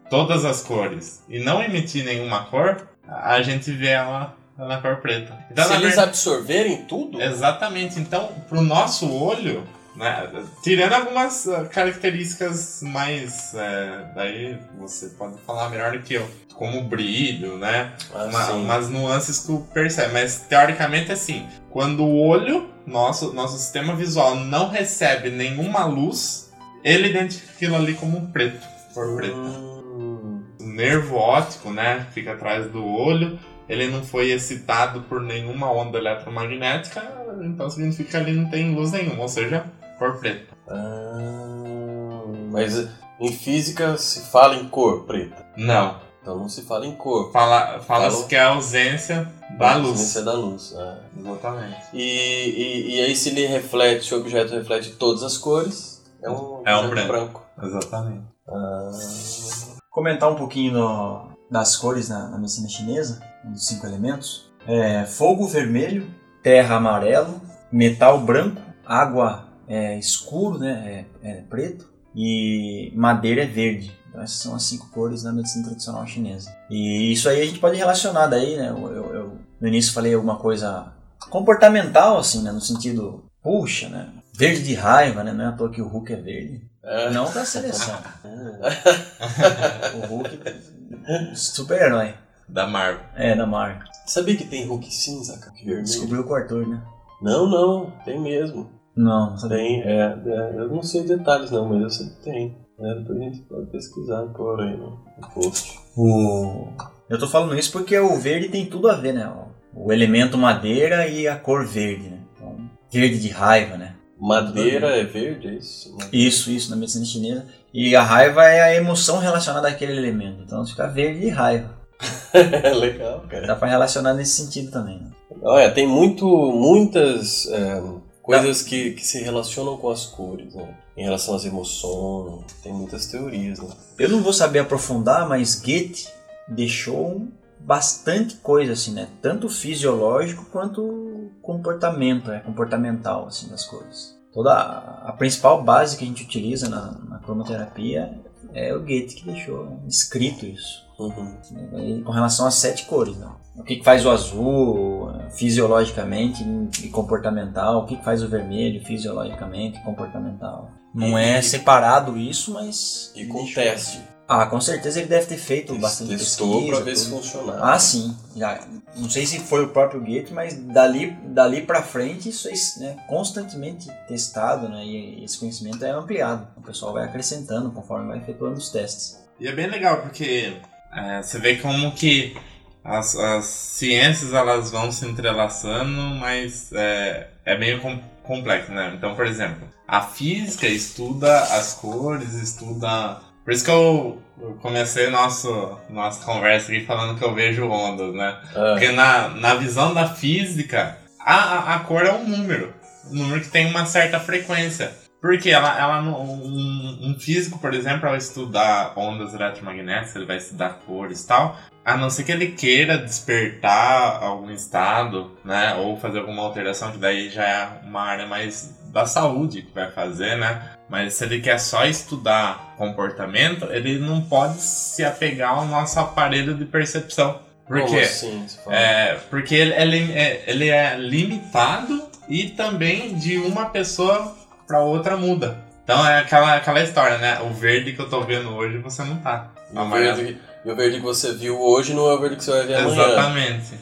todas as cores e não emitir nenhuma cor, a gente vê ela na cor preta. Então, Se eles absorverem tudo, Exatamente. Então, pro nosso olho, né, tirando algumas ah, características mais. é, daí você pode falar melhor do que eu. Como brilho, né? Uma- assim, umas nuances que tu percebe. Mas teoricamente assim, quando o olho, nosso, nosso sistema visual, não recebe nenhuma luz, ele identifica aquilo ali como um preto. Cor preta. Hum, O nervo óptico, né? Fica atrás do olho. Ele não foi excitado por nenhuma onda eletromagnética, então significa que ali não tem luz nenhuma, ou seja, cor preta. ah, mas em física se fala em cor preta. Não. Então não se fala em cor. Fala, fala Fala- que é a ausência da luz. Ausência da luz. é. Exatamente. E, e, e aí se ele reflete, se o objeto reflete todas as cores, é um, É um objeto branco. Exatamente. Ah, Comentar um pouquinho do- das cores na, na medicina chinesa, um dos cinco elementos. É, fogo vermelho, terra amarelo, metal branco, água é escuro, né, é, é preto, e madeira é verde. Então essas são as cinco cores da medicina tradicional chinesa. E isso aí a gente pode relacionar daí, né? Eu, eu- eu no início falei alguma coisa comportamental, assim, né? No sentido, puxa, né? Verde de raiva, né? Não é à toa que o Hulk é verde. é. Não da seleção. o Hulk, super-herói. Da Marvel. É, da Marvel. Sabia que tem Hulk cinza, cara? Descobriu o Arthur, né? Não, não, tem mesmo. Não, não. Tem, é, é, eu não sei detalhes não, mas eu sei que tem. É, depois a gente pode pesquisar e pôr aí no, no post. O... Eu tô falando isso porque o verde tem tudo a ver, né? O, elemento madeira e a cor verde, né? Então, verde de raiva, né? Madeira é verde, é isso? Isso, isso, na medicina chinesa. E a raiva é a emoção relacionada àquele elemento. Então fica verde de raiva. Legal, cara. Dá pra relacionar nesse sentido também. Né? Olha, tem muito, muitas é, coisas que, que se relacionam com as cores, né? Em relação às emoções, tem muitas teorias, né? Eu não vou saber aprofundar, mas Goethe deixou bastante coisa assim, né? Tanto fisiológico quanto comportamento, né? comportamental assim das coisas. Toda a, a principal base que a gente utiliza na, na cromoterapia é o Goethe que deixou escrito isso. Uhum. E com relação às sete cores, né? O que, que faz o azul fisiologicamente e comportamental, o que, que faz o vermelho fisiologicamente e comportamental. Não é separado isso, mas. E com teste. Ah, com certeza ele deve ter feito bastante Testou pesquisa. pra ver se tudo. funcionava. Ah, sim. Já, não sei se foi o próprio Goethe, mas dali, dali para frente isso é né, constantemente testado né, e esse conhecimento é ampliado. O pessoal vai acrescentando conforme vai efetuando os testes. E é bem legal porque é, você vê como que as, as ciências elas vão se entrelaçando, mas é, é meio com- complexo, né? Então, por exemplo, a física estuda as cores, estuda. Por isso que eu comecei nosso, nossa conversa aqui falando que eu vejo ondas, né? Ah, Porque na, na visão da física, a, a, cor é um número. Um número que tem uma certa frequência. Porque ela, ela um, um físico, por exemplo, ao estudar ondas eletromagnéticas, ele vai estudar cores e tal. A não ser que ele queira despertar algum estado, né? Ou fazer alguma alteração, que daí já é uma área mais da saúde que vai fazer, né? Mas se ele quer só estudar comportamento, ele não pode se apegar ao nosso aparelho de percepção. Por como quê? assim? É, porque ele é, lim- é- ele é limitado e também de uma pessoa para outra muda. Então é aquela, aquela história, né? O verde que eu tô vendo hoje você não tá. E o, verde, o verde que você viu hoje não é o verde que você vai ver amanhã. Exatamente.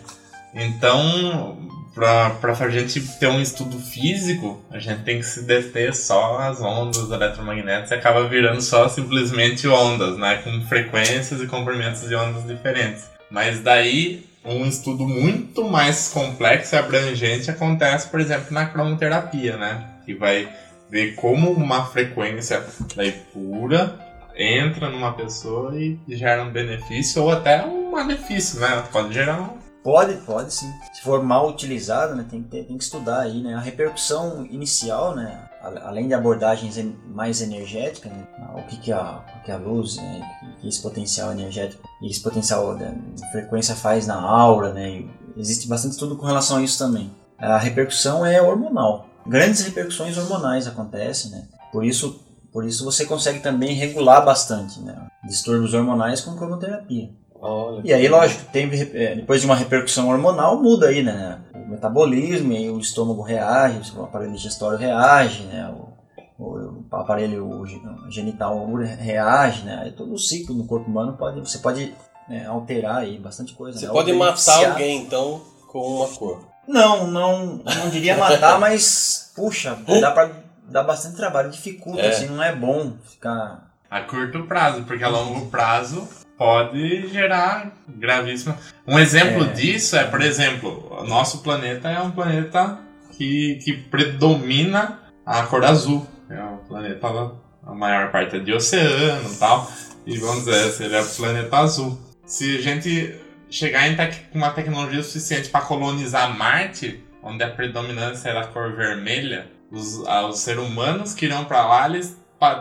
Então, pra, pra gente ter um estudo físico, a gente tem que se deter só as ondas eletromagnéticas e acaba virando só simplesmente ondas, né? Com frequências e comprimentos de ondas diferentes. Mas daí, um estudo muito mais complexo e abrangente acontece, por exemplo, na cromoterapia, né? Que vai ver como uma frequência daí pura entra numa pessoa e gera um benefício ou até um malefício, né? Pode gerar um Pode, pode sim. Se for mal utilizado, né, tem, que ter- tem que estudar aí, né? A repercussão inicial, né? Além de abordagens en- mais energéticas, né, o que, que, a, que a luz, né? que esse potencial energético e esse potencial da da frequência faz na aura, né? existe bastante estudo com relação a isso também. A repercussão é hormonal. Grandes repercussões hormonais acontecem, né? Por isso, por isso você consegue também regular bastante, né? Distúrbios hormonais com cromoterapia. Olha. E aí, lógico, tem, é, depois de uma repercussão hormonal, muda aí, né? O metabolismo, e aí o estômago reage, o aparelho digestório reage, né? O, o aparelho genital reage, né? Aí todo o ciclo no corpo humano pode, você pode né, alterar aí bastante coisa. Você né? pode matar alguém, então, com uma cor. Não, não, não diria matar, mas, puxa, dá pra dar bastante trabalho, dificulta, É. assim, não é bom ficar... A curto prazo, porque a longo prazo pode gerar gravíssima. Um exemplo É. disso é, por exemplo, o nosso planeta é um planeta que, que predomina a cor azul. É um planeta, a maior parte é de oceano e tal. E vamos dizer, seria o planeta azul. Se a gente chegar em tec- uma tecnologia suficiente para colonizar Marte, onde a predominância era a cor vermelha, os, ah, os seres humanos que irão para lá, eles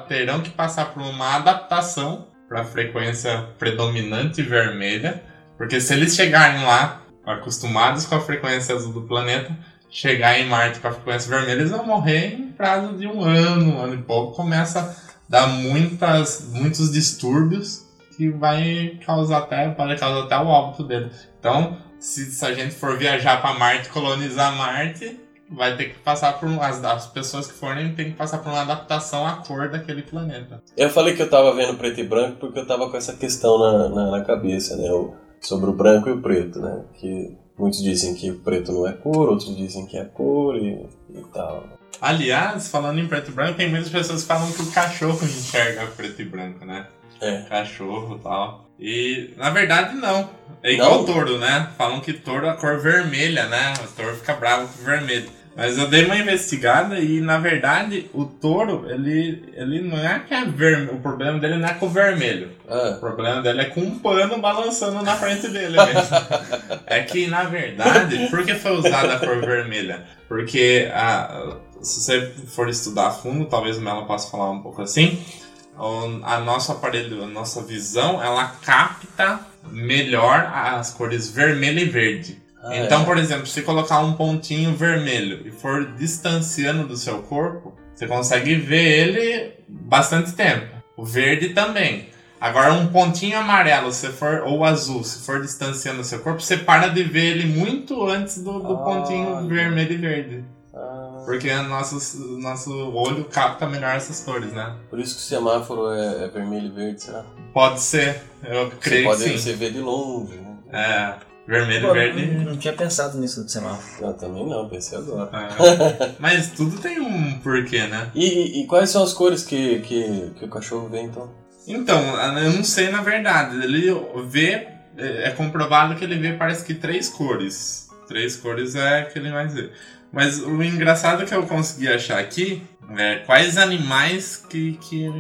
terão que passar por uma adaptação para frequência predominante vermelha, porque se eles chegarem lá acostumados com a frequência azul do planeta, chegar em Marte com a frequência vermelha, eles vão morrer em prazo de um ano, um ano e pouco, começa a dar muitas, muitos distúrbios que vai causar até, pode causar até o óbito dele. Então, se, se a gente for viajar para Marte, colonizar Marte, vai ter que passar por um- as, as pessoas que forem têm que passar por uma adaptação à cor daquele planeta. Eu falei que eu tava vendo preto e branco porque eu tava com essa questão na, na, na cabeça, né? O- sobre o branco e o preto, né? Que muitos dizem que o preto não é cor, outros dizem que é cor e, e tal. Aliás, falando em preto e branco, tem muitas pessoas que falam que o cachorro enxerga preto e branco, né? É. Cachorro e tal. E na verdade não. É igual Não? o touro, né? Falam que touro é a cor vermelha, né? O touro fica bravo com o vermelho. Mas eu dei uma investigada e na verdade o touro, ele, ele não é que é vermelho. O problema dele não é com o vermelho. O Ah, problema dele é com um pano balançando na frente dele mesmo. é que, na verdade, por que foi usada a cor vermelha? Porque a, se você for estudar a fundo, talvez o Melo possa falar um pouco assim, o- a nosso aparelho, a nossa visão, ela capta melhor as cores vermelho e verde. Ah, então, é. por exemplo, se colocar um pontinho vermelho e for distanciando do seu corpo, você consegue ver ele bastante tempo. O verde também. Agora, um pontinho amarelo, se for, ou azul, se for distanciando do seu corpo, você para de ver ele muito antes do, do Ah, pontinho vermelho e verde. Porque o nosso, nosso olho capta melhor essas cores, né? por isso que o semáforo é, é vermelho e verde, será? Pode ser, eu Você creio pode que sim. você vê de longe, né? É, vermelho e verde. não, não tinha pensado nisso do semáforo. Eu também não, pensei agora. É. Mas tudo tem um porquê, né? E, e- e quais são as cores que, que, que o cachorro vê, então? Então, eu não sei na verdade. Ele vê, é é comprovado que ele vê parece que três cores. Três cores é que ele mais vê. Mas o engraçado que eu consegui achar aqui é quais animais que, que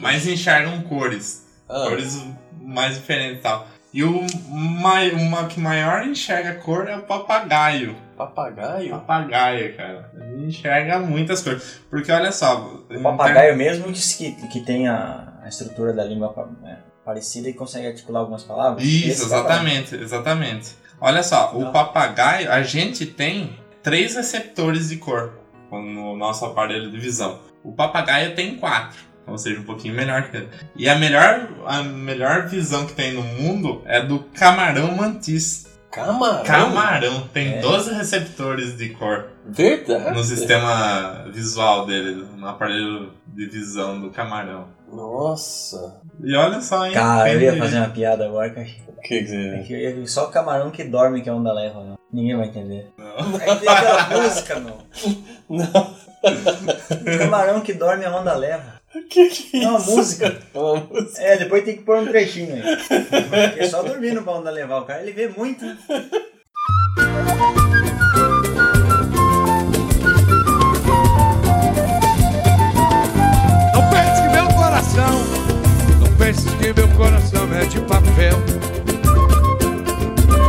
mais enxergam cores. Ah, Cores mais diferentes e tal. E o mai, uma que maior enxerga cor é o papagaio. papagaio? Papagaio, cara. Ele enxerga muitas cores. Porque olha só. O papagaio mesmo disse que, que tem a, a estrutura da língua é, parecida e consegue articular algumas palavras. Isso, exatamente, exatamente. Olha só, o Não. papagaio, a gente tem três receptores de cor no nosso aparelho de visão. O papagaio tem quatro, ou seja, um pouquinho melhor que ele. E a melhor, a melhor visão que tem no mundo é do camarão mantis. Camarão? Camarão tem É. 12 receptores de cor Verdade? no sistema visual dele, no aparelho de visão do camarão. Nossa. E olha só, hein? Cara, eu ia fazer uma piada agora, cara. O que que É você... que eu ia- só camarão que dorme que a onda leva, meu. Ninguém vai entender. Não. É que tem aquela música, meu. Não. Camarão que dorme a onda leva. O que que é É uma isso? música. É uma música. É, depois tem que pôr um trechinho aí. Porque só dormindo pra onda levar o cara, ele vê muito. né? coração. Não penses que meu coração é de papel.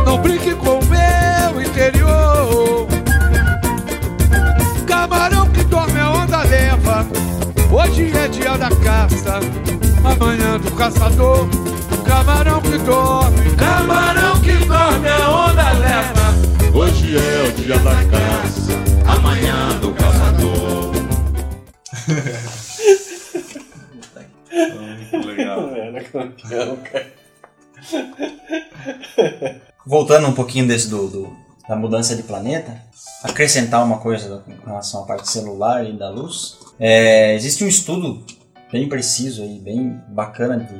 Não brinque com meu interior. Camarão que dorme a onda leva. Hoje é dia da caça, amanhã do caçador. Camarão que dorme, camarão que dorme a onda leva. Hoje é o dia da caça, amanhã do caçador. Muito legal. Era campeão, cara. Voltando um pouquinho desse do, do- da mudança de planeta, acrescentar uma coisa com relação à parte celular e da luz. É, existe um estudo bem preciso aí, bem bacana de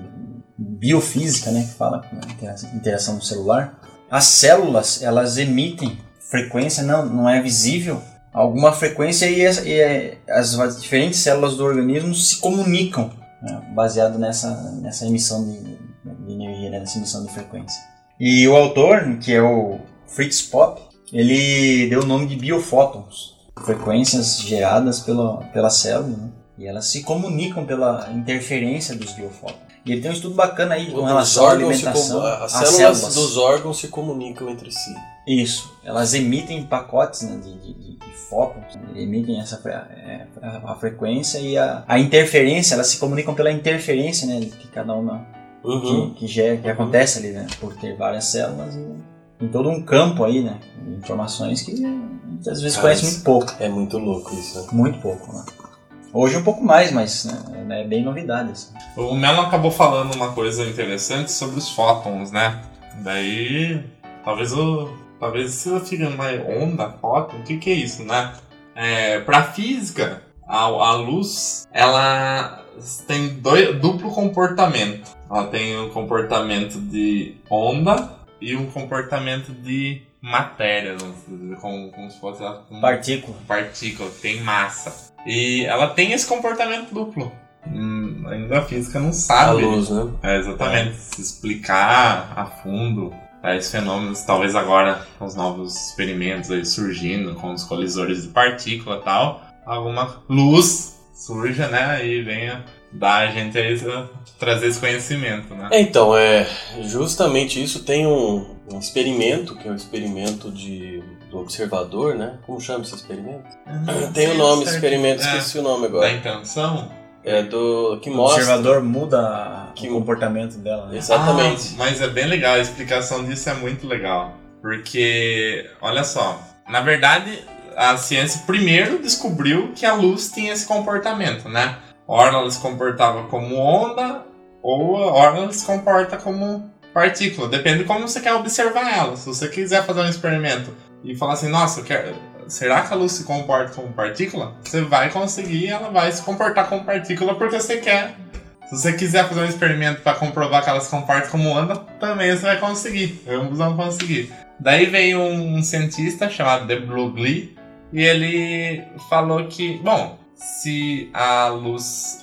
biofísica, né, que fala com a interação- do celular. As células, elas emitem frequência, não, não é visível, alguma frequência e, as, e, as diferentes células do organismo se comunicam, né, baseado nessa, nessa emissão de, de energia, né, nessa emissão de frequência. E o autor, que é o Fritz Pop, ele deu o nome de biofótons, frequências geradas pela, pela célula, né? e elas se comunicam pela interferência dos biofótons. E ele tem um estudo bacana aí com relação à alimentação. com- As às células, dos órgãos se comunicam entre si. Isso, elas emitem pacotes né, de, de, de- fótons, emitem essa é, a, frequência e a, a interferência, elas se comunicam pela interferência né, que cada uma Uhum. que, que, gera- que acontece ali, né? Por ter várias células e tem todo um campo aí, né? De informações que às vezes Ah, conhece muito pouco. É muito louco isso, né? Muito pouco, né? Hoje um pouco mais, mas né, é bem novidade. Assim. O Melo acabou falando uma coisa interessante sobre os fótons, né? Daí, talvez o. Talvez você fique mais onda, fóton, o que, que é isso, né? É, pra física, a, a luz, ela tem dois, duplo comportamento. Ela tem um comportamento de onda e um comportamento de matéria, como, como se fosse um Partícula. partícula, tem massa. E ela tem esse comportamento duplo. Hum, ainda a física não A sabe. luz, né? É, exatamente. Se explicar a fundo tais fenômenos, talvez agora com os novos experimentos aí surgindo, com os colisores de partícula e tal, alguma luz surja, né? E venha dar a gente aí, essa- trazer esse conhecimento, né? É, então, é justamente isso. Tem um, um experimento, que é o experimento de, do observador, né? Como chama esse experimento? Tem o Sim, nome, certo. experimento, É, esqueci o nome Da agora. intenção? É do. que O mostra. observador muda Que- o comportamento dela. Né? Exatamente. Ah, mas é bem legal, a explicação disso é muito legal. Porque, olha só, na verdade, a ciência primeiro descobriu que a luz tinha esse comportamento, né? Ora ela se comportava como onda, ou ora ela se comporta como partícula. Depende de como você quer observar ela. Se você quiser fazer um experimento e falar assim, nossa, quero... será que a luz se comporta como partícula? Você vai conseguir, ela vai se comportar como partícula porque você quer se você quiser fazer um experimento para comprovar que elas se comportam como onda, também você vai conseguir. Ambos vão conseguir. Daí veio um cientista chamado De Broglie e ele falou que, bom, se a luz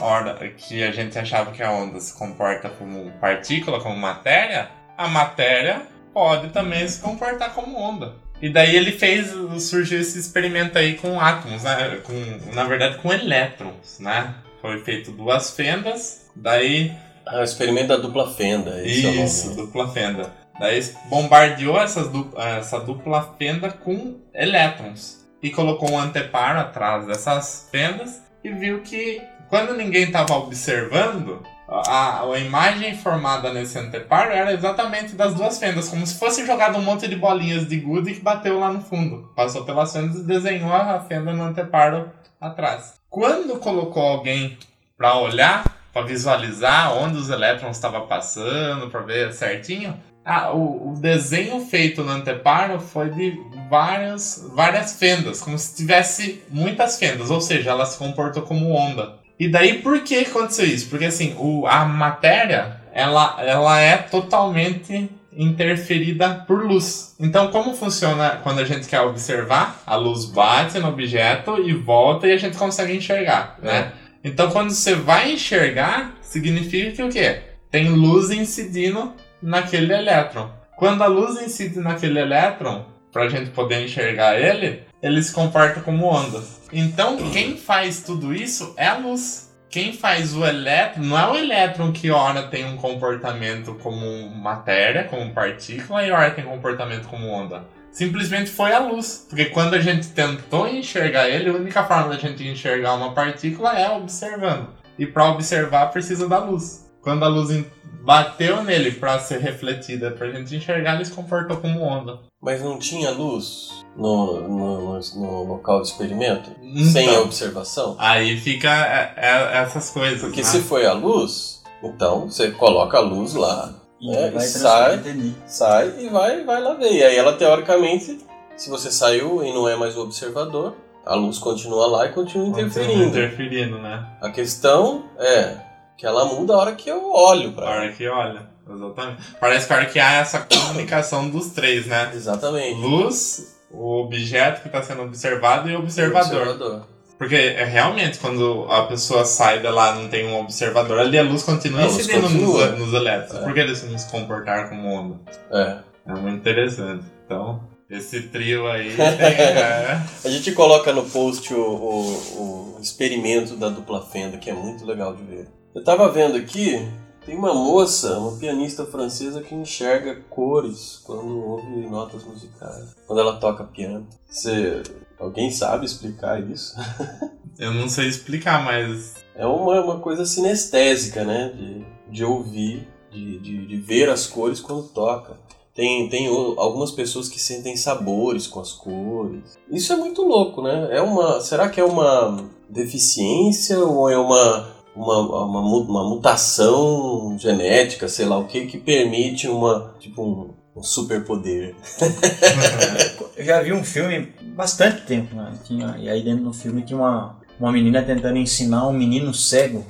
que a gente achava que a onda se comporta como partícula, como matéria, a matéria pode também se comportar como onda. E daí ele fez, surgiu esse experimento aí com átomos, né? Com, na verdade com elétrons, né? Foi feito duas fendas, daí Ah, o experimento da dupla fenda. É nome, isso, né? dupla fenda. Daí bombardeou essas du- essa dupla fenda com elétrons e colocou um anteparo atrás dessas fendas e viu que quando ninguém estava observando, a, a imagem formada nesse anteparo era exatamente das duas fendas, como se fosse jogado um monte de bolinhas de gude que bateu lá no fundo. Passou pelas fendas e desenhou a fenda no anteparo atrás. Quando colocou alguém para olhar, para visualizar onde os elétrons estavam passando, para ver certinho, ah, o, o desenho feito no anteparo foi de várias, várias fendas, como se tivesse muitas fendas, ou seja, ela se comportou como onda. E daí por que aconteceu isso? Porque assim, o, a matéria ela, ela é totalmente interferida por luz. Então, como funciona quando a gente quer observar? A luz bate no objeto e volta e a gente consegue enxergar, né? Então, quando você vai enxergar, significa que o quê? Tem luz incidindo naquele elétron. Quando a luz incide naquele elétron, para a gente poder enxergar ele, ele se comporta como ondas. Então, quem faz tudo isso é a luz. Quem faz o elétron, não é o elétron que ora tem um comportamento como matéria, como partícula, e ora tem comportamento como onda. Simplesmente foi a luz. Porque quando a gente tentou enxergar ele, a única forma da gente enxergar uma partícula é observando. E para observar precisa da luz. Quando a luz bateu nele pra ser refletida, pra gente enxergar, ele se comportou como onda. Mas não tinha luz no, no, no- no local de experimento? Então. Sem a observação? Aí fica é, é, essas coisas. Porque né? se foi a luz, então você coloca a luz lá, E É, e transformar, sai. sai e vai, vai lá ver. E aí ela, teoricamente, se você saiu e não é mais o observador, a luz continua lá e continua Continua interferindo. Interferindo, né? A questão é que ela muda a hora que eu olho A pra ela. hora que olha. Exatamente. Parece que a hora que há essa comunicação dos três, né? Exatamente. Luz, o objeto que está sendo observado e o observador. Observador. Porque é realmente quando a pessoa sai de lá não tem um observador, ali a luz continua A luz incidindo continua. nos, nos elétrons. É. Por que eles não se comportar como onda? É. É muito interessante. Então, esse trio aí tem, é, A gente coloca no post o, o- o experimento da dupla fenda, que é muito legal de ver. Eu tava vendo aqui, tem uma moça, uma pianista francesa que enxerga cores quando ouve notas musicais, quando ela toca piano. Você, alguém sabe explicar isso? Eu não sei explicar, mas É uma, uma coisa sinestésica, né? De, de ouvir, de, de, de ver as cores quando toca. Tem, tem algumas pessoas que sentem sabores com as cores. Isso é muito louco, né? É uma, será que é uma deficiência ou é uma, uma, uma, uma mutação genética, sei lá o que, que permite uma, tipo um, um superpoder? Eu já vi um filme bastante tempo, né? Tinha, e aí dentro do filme tinha uma, uma menina tentando ensinar um menino cego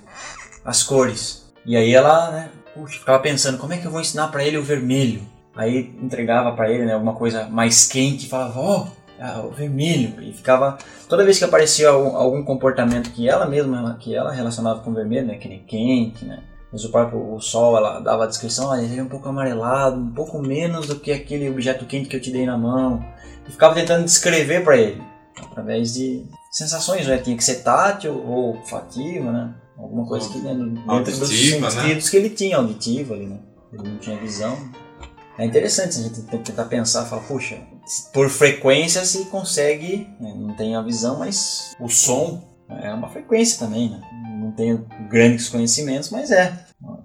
as cores. E aí ela, né, puxa, ficava pensando, como é que eu vou ensinar pra ele o vermelho? Aí entregava pra ele, né, alguma coisa mais quente e falava, ó, ah, o vermelho. E ficava, toda vez que aparecia algum, algum comportamento que ela mesma, que ela relacionava com o vermelho, né, que nem quente, né, mas o próprio o sol, ela dava a descrição, olha, ele é um pouco amarelado, um pouco menos do que aquele objeto quente que eu te dei na mão. E ficava tentando descrever para ele, através de sensações, né? Tinha que ser tátil ou olfativa, né? Alguma coisa que né, dentro dos né? sentidos que ele tinha, auditivo ali, né? Ele não tinha visão. É interessante a gente tentar pensar, falar, puxa, por frequência se consegue, né, não tem a visão, mas o som é uma frequência também, né? Não tenho grandes conhecimentos, mas é,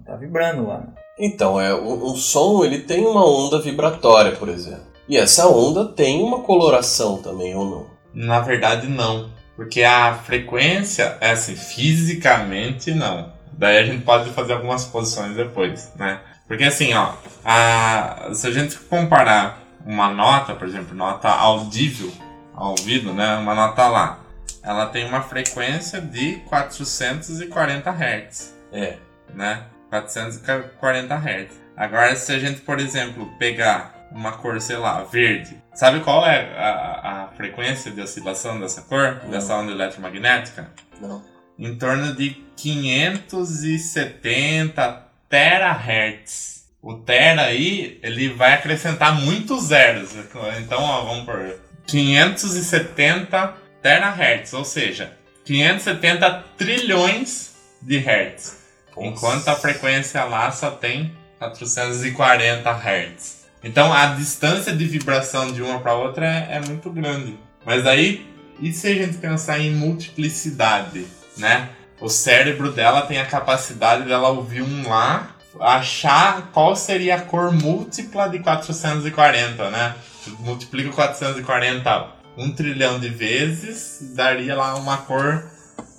tá vibrando lá. né? Então, é um, um som ele tem uma onda vibratória, por exemplo. E essa onda tem uma coloração também, ou não? Na verdade, não. Porque a frequência, é assim, fisicamente não. Daí a gente pode fazer algumas posições depois, né? Porque assim, ó, a, se a gente comparar uma nota, por exemplo, nota audível, ao ouvido, né? Uma nota lá, ela tem uma frequência de 440 Hz É. né? 440 Hz. Agora, se a gente, por exemplo, pegar uma cor, sei lá, verde, sabe qual é a, a frequência de oscilação dessa cor, Não. dessa onda eletromagnética? Não. Em torno de 570 terahertz. O tera aí, ele vai acrescentar muitos zeros. Então, ó, vamos por 570 terahertz, ou seja, 570 trilhões de hertz. Enquanto a frequência lá só tem 440 Hz. Então a distância de vibração de uma para outra é, é muito grande. Mas aí, e se a gente pensar em multiplicidade, né? O cérebro dela tem a capacidade dela ouvir um lá, achar qual seria a cor múltipla de 440, né? Multiplica o 440 um trilhão de vezes, daria lá uma cor,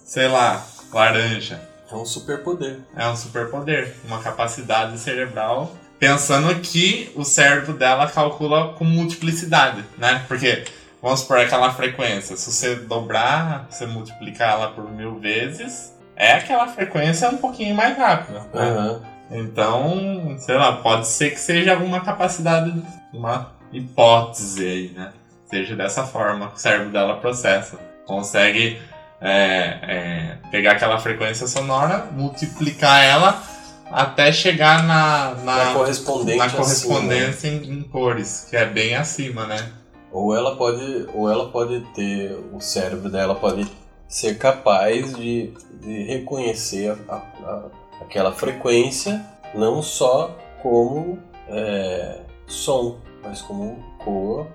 sei lá, laranja. É um superpoder. É um superpoder, uma capacidade cerebral. Pensando que o cérebro dela calcula com multiplicidade, né? Porque, vamos supor, aquela frequência. Se você dobrar, você multiplicar ela por mil vezes, é aquela frequência um pouquinho mais rápida. né? Aham. Então, sei lá, pode ser que seja alguma capacidade, uma hipótese aí, né? Seja dessa forma que o cérebro dela processa. Consegue é, é, pegar aquela frequência sonora, multiplicar ela até chegar na, Na na, correspondente na correspondência em, em cores, que é bem acima, né? Ou ela pode, ou ela pode ter, o cérebro dela pode ser capaz de, de reconhecer a, a- aquela frequência não só como é, som, mas como cor,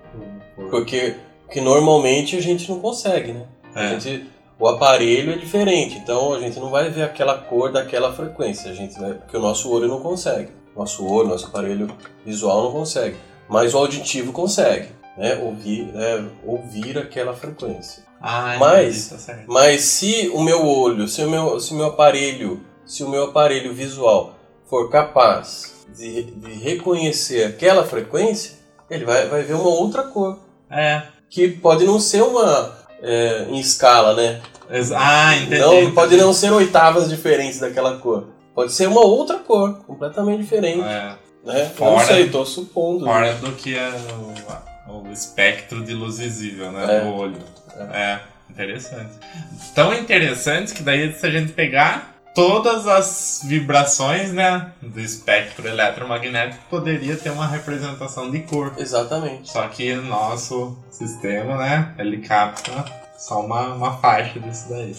porque que normalmente a gente não consegue, né? A É. gente, o aparelho é diferente, então a gente não vai ver aquela cor daquela frequência, a gente vai, porque o nosso olho não consegue. Nosso olho, nosso aparelho visual não consegue, mas o auditivo consegue, né? Ouvir, né? ouvir aquela frequência. Ah, Mas- entendi, tá certo. Mas se o meu olho, se o meu, se o meu aparelho, se o meu aparelho visual for capaz de, de reconhecer aquela frequência, ele vai, vai ver uma outra cor. É. Que pode não ser uma é, em escala, né? Ah, entendi. Não, entendi. pode não ser oitavas diferentes daquela cor. Pode ser uma outra cor, completamente diferente. É, Né? Fora- não sei, tô supondo. fora do que é o, o espectro de luz visível, né? É. Do olho. É. interessante. Tão interessante que daí se a gente pegar todas as vibrações, né? Do espectro eletromagnético, poderia ter uma representação de cor. Exatamente. Só que o nosso sistema, né? Ele capta só uma, uma faixa disso daí.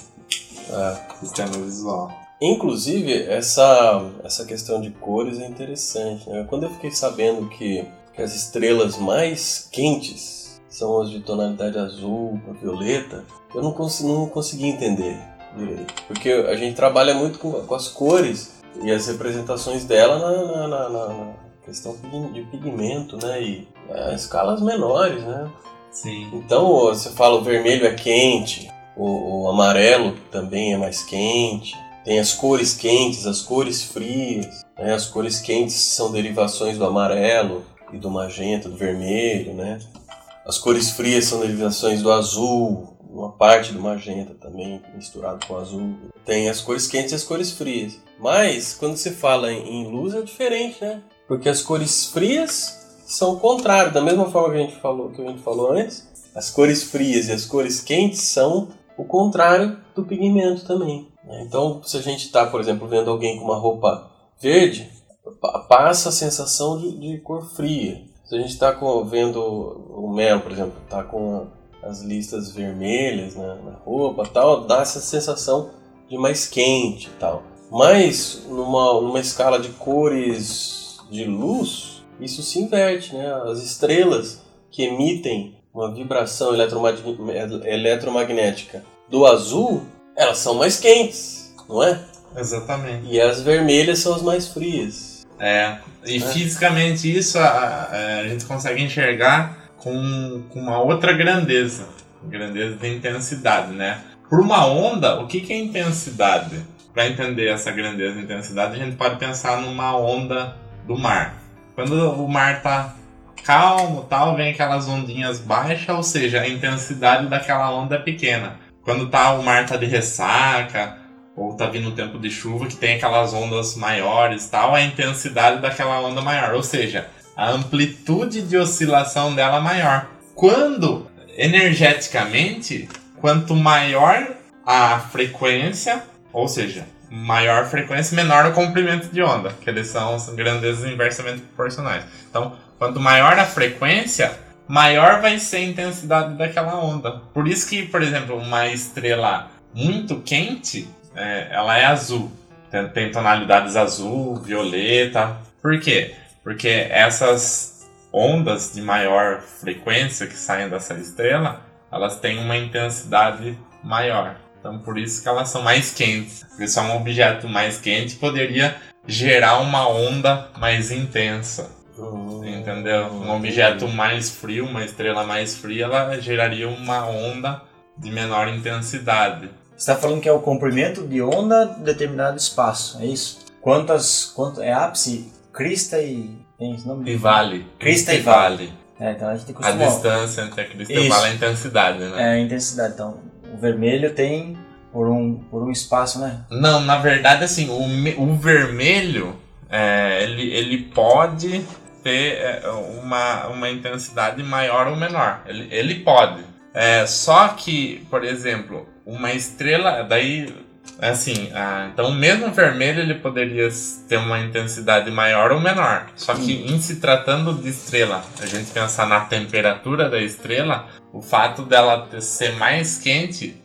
É. Sistema visual. Inclusive, essa, essa questão de cores é interessante. Né? Quando eu fiquei sabendo que, que as estrelas mais quentes são as de tonalidade azul violeta, eu não, cons não consegui entender. Porque a gente trabalha muito com, com as cores e as representações dela na, na, na- na- na questão de pigmento, né? E é, escalas menores, né? Sim. Então você fala o vermelho é quente, o, o amarelo também é mais quente. Tem as cores quentes, as cores frias. Né? As cores quentes são derivações do amarelo e do magenta, do vermelho, né? As cores frias são derivações do azul, uma parte do magenta também misturado com azul. Tem as cores quentes e as cores frias. Mas quando você fala em luz é diferente, né? Porque as cores frias são o contrário, da mesma forma que a gente falou, que a gente falou antes. As cores frias e as cores quentes são o contrário do pigmento também. né? Então, se a gente está, por exemplo, vendo alguém com uma roupa verde, pa- passa a sensação de, de cor fria. Se a gente está vendo o Mel, por exemplo, está com as listas vermelhas na, na roupa, tal, dá essa sensação de mais quente, e tal. Mas numa, numa escala de cores de luz, isso se inverte, né? As estrelas que emitem uma vibração eletromag- eletromagnética do azul, elas são mais quentes, não é? Exatamente. E as vermelhas são as mais frias. É. E fisicamente isso a, a- a gente consegue enxergar com, com uma outra grandeza. Grandeza de intensidade, né? Por uma onda, o que, que é intensidade? Para entender essa grandeza de intensidade, a gente pode pensar numa onda do mar. Quando o mar tá calmo, tal, vem aquelas ondinhas baixas, ou seja, a intensidade daquela onda é pequena. Quando tá o mar tá de ressaca, ou tá vindo tempo de chuva que tem aquelas ondas maiores, tal, a intensidade daquela onda maior, ou seja, a amplitude de oscilação dela maior. Quando energeticamente, quanto maior a frequência, ou seja, maior frequência, menor o comprimento de onda, que eles são as grandezas inversamente proporcionais. Então, quanto maior a frequência, maior vai ser a intensidade daquela onda. Por isso que, por exemplo, uma estrela muito quente, é, ela é azul. Tem, tem tonalidades azul, violeta. Por quê? Porque essas ondas de maior frequência que saem dessa estrela, elas têm uma intensidade maior. Então por isso que elas são mais quentes. Porque só um objeto mais quente poderia gerar uma onda mais intensa. Entendeu? Um objeto mais frio, uma estrela mais fria, ela geraria uma onda de menor intensidade. Você está falando que é o comprimento de onda de determinado espaço, é isso? Quantas, quanto, é ápice, crista e... tem esse nome? E vale. Crista e vale. É, então a gente A costuma... distância entre a crista e vale é a intensidade, né? É, a intensidade. Então, o vermelho tem por um, por um espaço, né? Não, na verdade, assim, o, o vermelho, é, ele, ele pode ter é, uma, uma intensidade maior ou menor. Ele, ele pode. É, só que, por exemplo, uma estrela, daí, assim, ah, então mesmo vermelho ele poderia ter uma intensidade maior ou menor. Só que em se tratando de estrela, a gente pensar na temperatura da estrela, o fato dela ser mais quente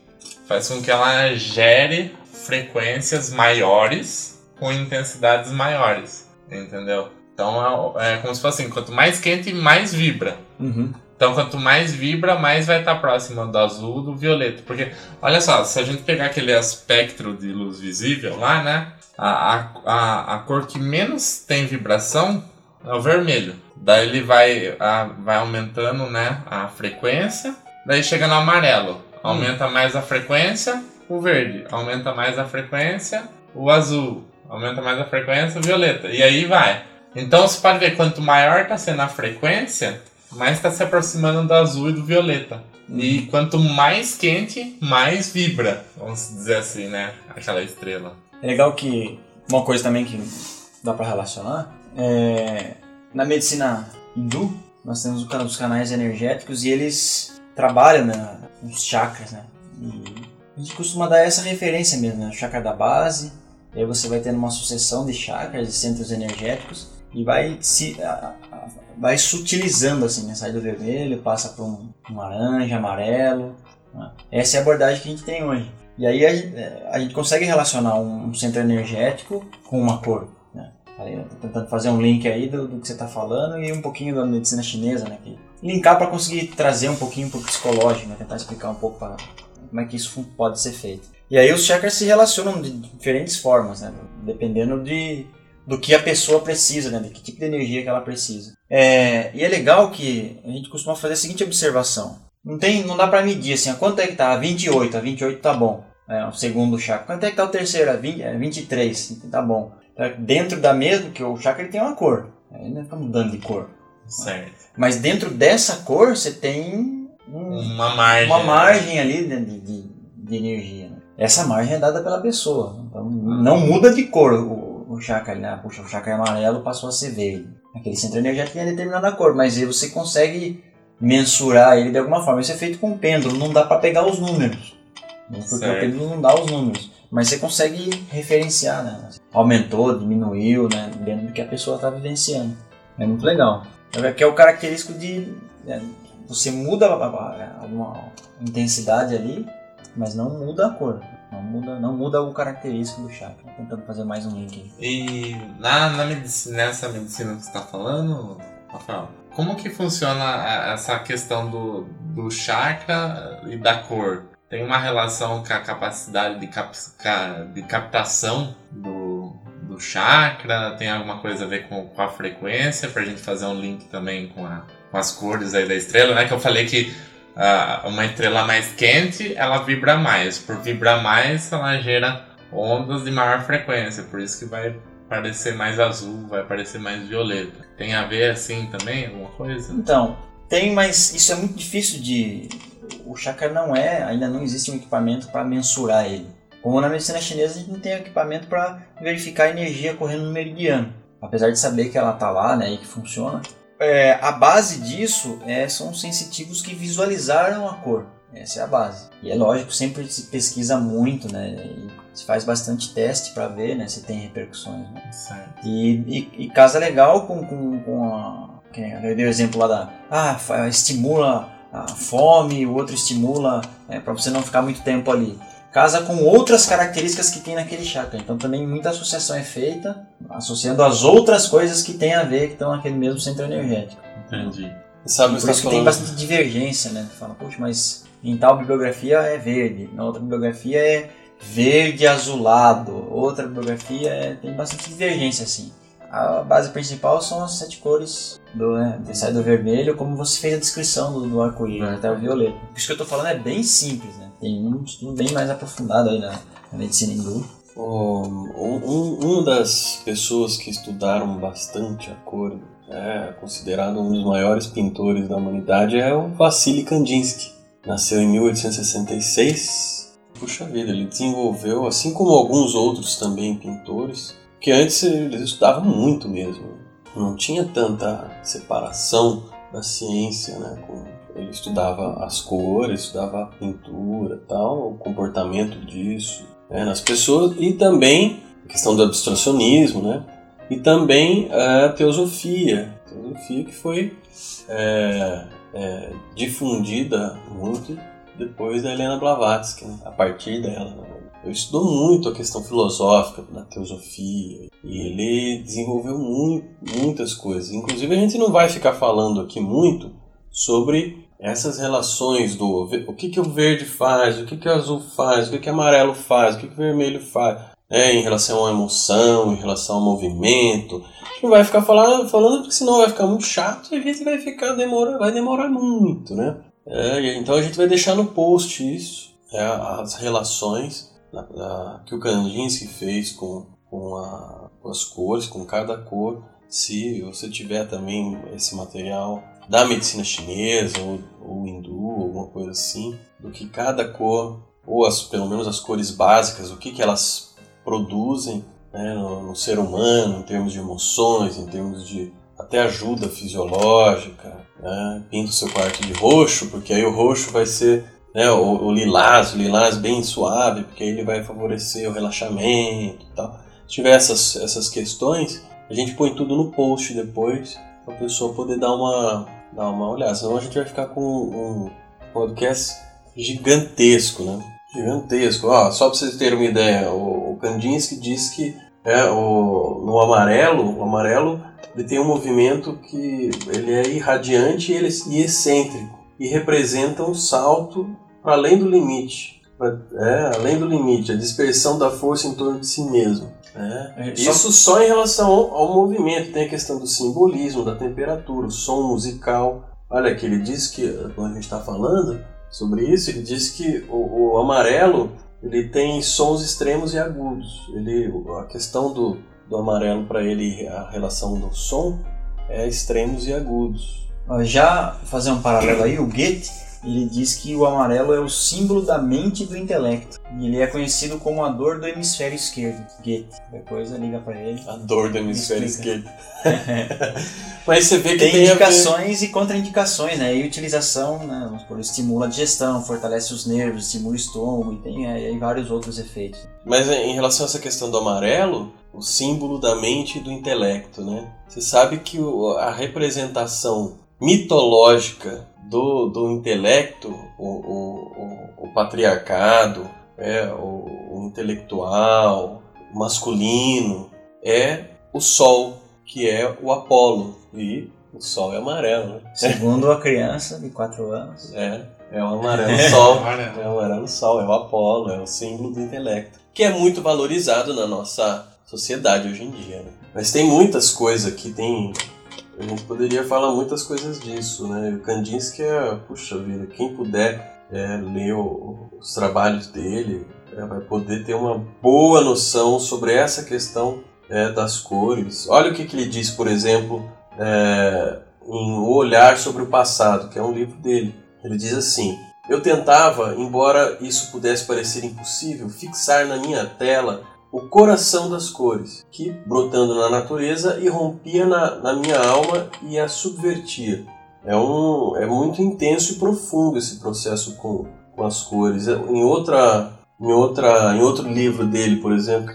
faz com que ela gere frequências maiores com intensidades maiores, entendeu? Então é, é como se fosse assim, quanto mais quente, mais vibra. Uhum. Então, quanto mais vibra, mais vai estar próximo do azul do violeta. Porque, olha só, se a gente pegar aquele espectro de luz visível lá, né? A, a, a, cor que menos tem vibração é o vermelho. Daí ele vai, a, vai aumentando né, a frequência. Daí chega no amarelo. Aumenta mais a frequência, o verde. Aumenta mais a frequência, o azul. Aumenta mais a frequência, o violeta. E aí vai. Então você pode ver, quanto maior está sendo a frequência, mais está se aproximando do azul e do violeta. E quanto mais quente, mais vibra, vamos dizer assim, né? Aquela estrela. É legal que uma coisa também que dá para relacionar é na medicina hindu nós temos os canais energéticos e eles trabalham né, nos chakras, né? E a gente costuma dar essa referência mesmo, né? O chakra da base, aí você vai tendo uma sucessão de chakras, de centros energéticos e vai se vai sutilizando assim, né? sai do vermelho, passa para um, um, laranja, amarelo. Né? Essa é a abordagem que a gente tem hoje. E aí a, a gente consegue relacionar um, um, centro energético com uma cor. Né? Tentando fazer um link aí do, do que você está falando e um pouquinho da medicina chinesa, né? Que linkar para conseguir trazer um pouquinho para o psicológico, né? tentar explicar um pouco pra, como é que isso pode ser feito. E aí os chakras se relacionam de diferentes formas, né? dependendo de, do que a pessoa precisa, né? de que tipo de energia que ela precisa. É, e é legal que a gente costuma fazer a seguinte observação. Não, tem, não dá para medir assim, a quanto é que tá? 28, a 28 tá bom. É, o segundo chakra. Quanto é que tá o terceiro? A 20, é 23, tá bom. Então, dentro da mesma, que o chakra ele tem uma cor. Aí não fica mudando de cor. Certo. Mas dentro dessa cor você tem um, uma margem, uma margem ali de, de, de energia. Né? Essa margem é dada pela pessoa. Então não muda de cor o, chakra. Né? Puxa, o chakra é amarelo passou a ser verde. Aquele centro energético tem determinada cor, mas aí você consegue mensurar ele de alguma forma. Isso é feito com pêndulo, não dá para pegar os números. Porque certo. o pêndulo não dá os números. Mas você consegue referenciar, né? Aumentou, diminuiu, né? Dentro do que a pessoa está vivenciando. É muito legal. Que é o característico de. Né? Você muda a, a, a, intensidade ali, mas não muda a cor. Não muda, não muda o característico do chakra. Tentando fazer mais um link. E na, na medicina, nessa medicina que você está falando, Rafael, como que funciona essa questão do, do chakra e da cor? Tem uma relação com a capacidade de, cap, de captação do, do chakra? Tem alguma coisa a ver com, com a frequência? Para a gente fazer um link também com, a, com as cores aí da estrela, né? Que eu falei que uh, uma estrela mais quente, ela vibra mais. Por vibrar mais, ela gera ondas de maior frequência. Por isso que vai parecer mais azul, vai parecer mais violeta. Tem a ver assim também, alguma coisa? Então, tem, mas isso é muito difícil de... O chakra não é, ainda não existe um equipamento para mensurar ele. Como na medicina chinesa, a gente não tem equipamento para verificar a energia correndo no meridiano. Apesar de saber que ela está lá né, e que funciona, é, a base disso é, são sensitivos que visualizaram a cor. Essa é a base. E é lógico, sempre se pesquisa muito, né? E se faz bastante teste para ver né, se tem repercussões. Né? E, e, e, casa legal com, com, com a. Eu dei o exemplo lá da. Ah, estimula a fome, o outro estimula né, para você não ficar muito tempo ali casa com outras características que tem naquele chakra. Então também muita associação é feita, associando as outras coisas que tem a ver que estão naquele mesmo centro energético. Entendi. E sabe por isso que tem bastante divergência, né? Fala, poxa, mas em tal bibliografia é verde, na outra bibliografia é verde azulado, outra bibliografia é... tem bastante divergência assim. A base principal são as sete cores do, né, sai do vermelho, como você fez a descrição do, do arco-íris, até o violeta. Isso que eu estou falando é bem simples, né? Tem um estudo bem mais aprofundado aí na, na medicina hindu. Um, um, uma das pessoas que estudaram bastante a cor, é considerado um dos maiores pintores da humanidade, é o Vassili Kandinsky. Nasceu em 1866. Puxa vida, ele desenvolveu, assim como alguns outros também pintores, que antes eles estudavam muito mesmo. Não tinha tanta separação da ciência, né? Ele estudava as cores, estudava a pintura, tal, o comportamento disso né, nas pessoas e também a questão do abstracionismo, né? E também a teosofia, a teosofia que foi é, é, difundida muito depois da Helena Blavatsky, né? a partir dela. Né? Eu estudou muito a questão filosófica da teosofia e ele desenvolveu muitas coisas. Inclusive a gente não vai ficar falando aqui muito sobre essas relações do o que, que o verde faz, o que, que o azul faz, o que, que o amarelo faz, o que, que o vermelho faz, né, em relação à emoção, em relação ao movimento. A gente não vai ficar falando, falando porque senão vai ficar muito chato e a gente vai ficar demora, vai demorar muito, né? É, então a gente vai deixar no post isso, é, as relações da, da, que o Kandinsky fez com, com, a, com as cores, com cada cor. Se você tiver também esse material da medicina chinesa ou, ou hindu, alguma coisa assim, do que cada cor, ou as, pelo menos as cores básicas, o que, que elas produzem né, no, no, ser humano, em termos de emoções, em termos de até ajuda fisiológica. Né? Pinta o seu quarto de roxo, porque aí o roxo vai ser né, o, o, lilás, o lilás bem suave, porque aí ele vai favorecer o relaxamento e tal. Se tiver essas, essas questões, a gente põe tudo no post depois, para a pessoa poder dar uma, dar uma olhada. Senão a gente vai ficar com um podcast gigantesco, né? Gigantesco. Ó, só para vocês terem uma ideia, o, o Kandinsky diz que é, o, no amarelo, o amarelo ele tem um movimento que ele é irradiante e, ele, e excêntrico e representa um salto para além do limite. É, além do limite, a dispersão da força em torno de si mesmo. É. Isso só em relação ao, ao, movimento. Tem a questão do simbolismo, da temperatura, o som musical. Olha que ele diz que, quando a gente está falando sobre isso, ele diz que o, o, amarelo ele tem sons extremos e agudos. Ele, a questão do, do amarelo para ele, a relação do som, é extremos e agudos. Já fazer um paralelo aí, o Goethe ele diz que o amarelo é o símbolo da mente e do intelecto. E ele é conhecido como a dor do hemisfério esquerdo. Goethe. Depois liga para ele. A dor do hemisfério esquerdo. Mas você vê que tem, tem indicações e contraindicações, né? E utilização, né? Vamos supor, estimula a digestão, fortalece os nervos, estimula o estômago e tem aí vários outros efeitos. Mas em relação a essa questão do amarelo, o símbolo da mente e do intelecto, né? Você sabe que a representação mitológica do, do intelecto, o, o, o, patriarcado, é, o, o intelectual, o masculino, é o sol, que é o Apolo. E o sol é amarelo, né? Segundo a criança de 4 anos. É, é o amarelo sol. é o amarelo sol, é o Apolo, é o símbolo do intelecto. Que é muito valorizado na nossa sociedade hoje em dia. Né? Mas tem muitas coisas que tem a gente poderia falar muitas coisas disso, né? O Kandinsky é, puxa vida, quem puder é, ler os trabalhos dele é, vai poder ter uma boa noção sobre essa questão é, das cores. Olha o que, que ele diz, por exemplo, é, em O Olhar sobre o Passado, que é um livro dele. Ele diz assim: Eu tentava, embora isso pudesse parecer impossível, fixar na minha tela o coração das cores, que, brotando na natureza, irrompia na, na minha alma e a subvertia. É, um, é muito intenso e profundo esse processo com, com as cores. É, em, outra, em, outra, em outro livro dele, por exemplo,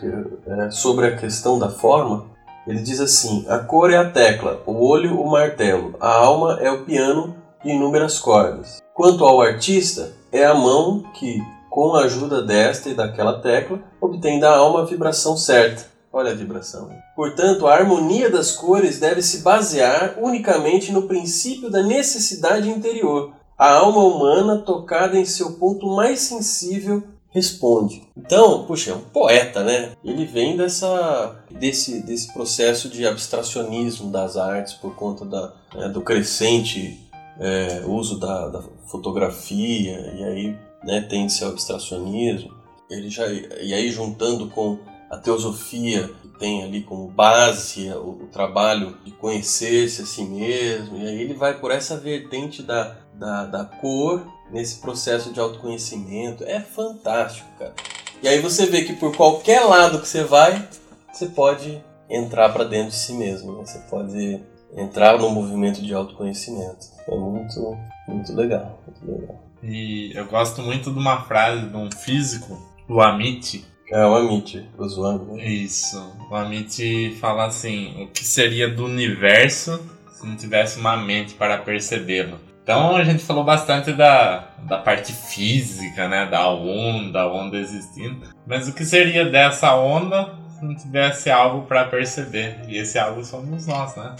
é sobre a questão da forma, ele diz assim: a cor é a tecla, o olho o martelo, a alma é o piano de inúmeras cordas. Quanto ao artista, é a mão que, com a ajuda desta e daquela tecla, obtém da alma a vibração certa. Olha a vibração. Portanto, a harmonia das cores deve se basear unicamente no princípio da necessidade interior. A alma humana, tocada em seu ponto mais sensível, responde. Então, puxa, é um poeta, né? Ele vem dessa, desse, desse processo de abstracionismo das artes por conta da, né, do crescente é, uso da, da fotografia, e aí né, tende-se ao abstracionismo. Ele já, e aí juntando com a teosofia, que tem ali como base o, o trabalho de conhecer-se a si mesmo, e aí ele vai por essa vertente da, da, da cor nesse processo de autoconhecimento. É fantástico, cara. E aí você vê que por qualquer lado que você vai, você pode entrar para dentro de si mesmo. Né? Você pode entrar no movimento de autoconhecimento. É muito, muito legal, muito legal. E eu gosto muito de uma frase de um físico, o Amit. É, o Amit, o Swami. Né? Isso. O Amit fala assim: o que seria do universo se não tivesse uma mente para percebê-lo? Então a gente falou bastante da, da parte física, né? Da onda, a onda existindo. Mas o que seria dessa onda se não tivesse algo para perceber? E esse algo somos nós, né?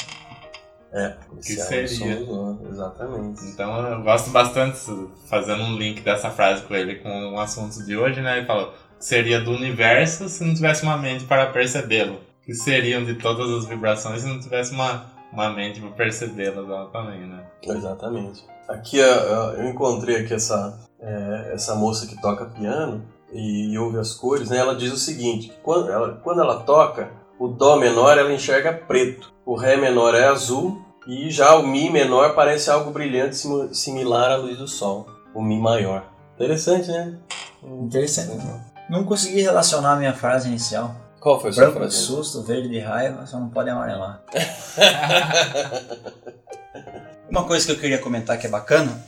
É, que seria? somos Exatamente. Então eu gosto bastante, fazendo um link dessa frase com ele com o assunto de hoje, né? Ele falou seria do universo se não tivesse uma mente para percebê-lo. Que seriam de todas as vibrações se não tivesse uma, uma mente para percebê-las também, né? Exatamente. Aqui eu encontrei aqui essa, é, essa moça que toca piano e, ouve as cores, né? Ela diz o seguinte: quando ela, quando ela toca, o Dó menor ela enxerga preto, o Ré menor é azul e já o Mi menor parece algo brilhante similar à luz do Sol, o Mi maior. Interessante, né? Interessante. Não consegui relacionar a minha frase inicial. Qual foi a sua Branco de frase? susto, verde de raiva, só não pode amarelar. Uma coisa que eu queria comentar que é bacana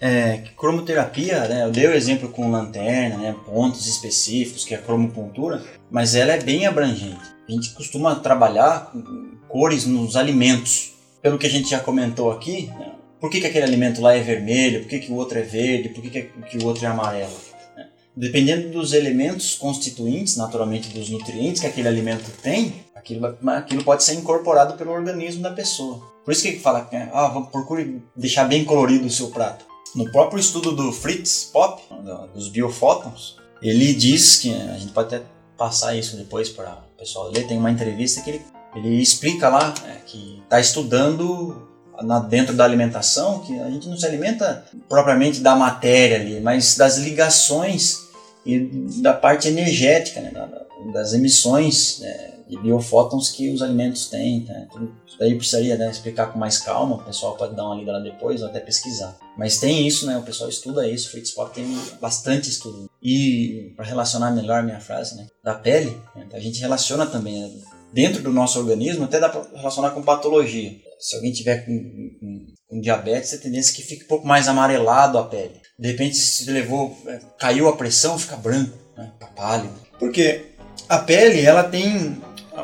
é que cromoterapia, né, eu dei o exemplo com lanterna, né, pontos específicos, que é a cromopuntura, mas ela é bem abrangente. A gente costuma trabalhar com cores nos alimentos. Pelo que a gente já comentou aqui, né, por que, que aquele alimento lá é vermelho, por que, que o outro é verde, por que, que, que o outro é amarelo. né? Dependendo dos elementos constituintes, naturalmente dos nutrientes que aquele alimento tem, aquilo, aquilo pode ser incorporado pelo organismo da pessoa. Por isso que fala que ah, procure deixar bem colorido o seu prato. No próprio estudo do Fritz Pop, do- dos biofótons, ele diz que a gente pode até passar isso depois para pessoal ler. Tem uma entrevista que ele, ele explica lá é, que está estudando na- dentro da alimentação que a gente não se alimenta propriamente da matéria ali, mas das ligações e da parte energética, né, da- da- das emissões né, de biofótons que os alimentos têm. Tá? Tudo isso daí precisaria né, explicar com mais calma, o pessoal pode dar uma lida lá depois ou até pesquisar. Mas tem isso, né, o pessoal estuda isso, o Fritz Pop tem bastante estudo. E para relacionar melhor minha frase, né, da pele, né, a gente relaciona também né, dentro do nosso organismo, até dá para relacionar com patologia. Se alguém tiver com, com- com diabetes, a tendência é que fique um pouco mais amarelado a pele. De repente, se levou, é, caiu a pressão, fica branco, né, fica pálido. Porque a pele, ela tem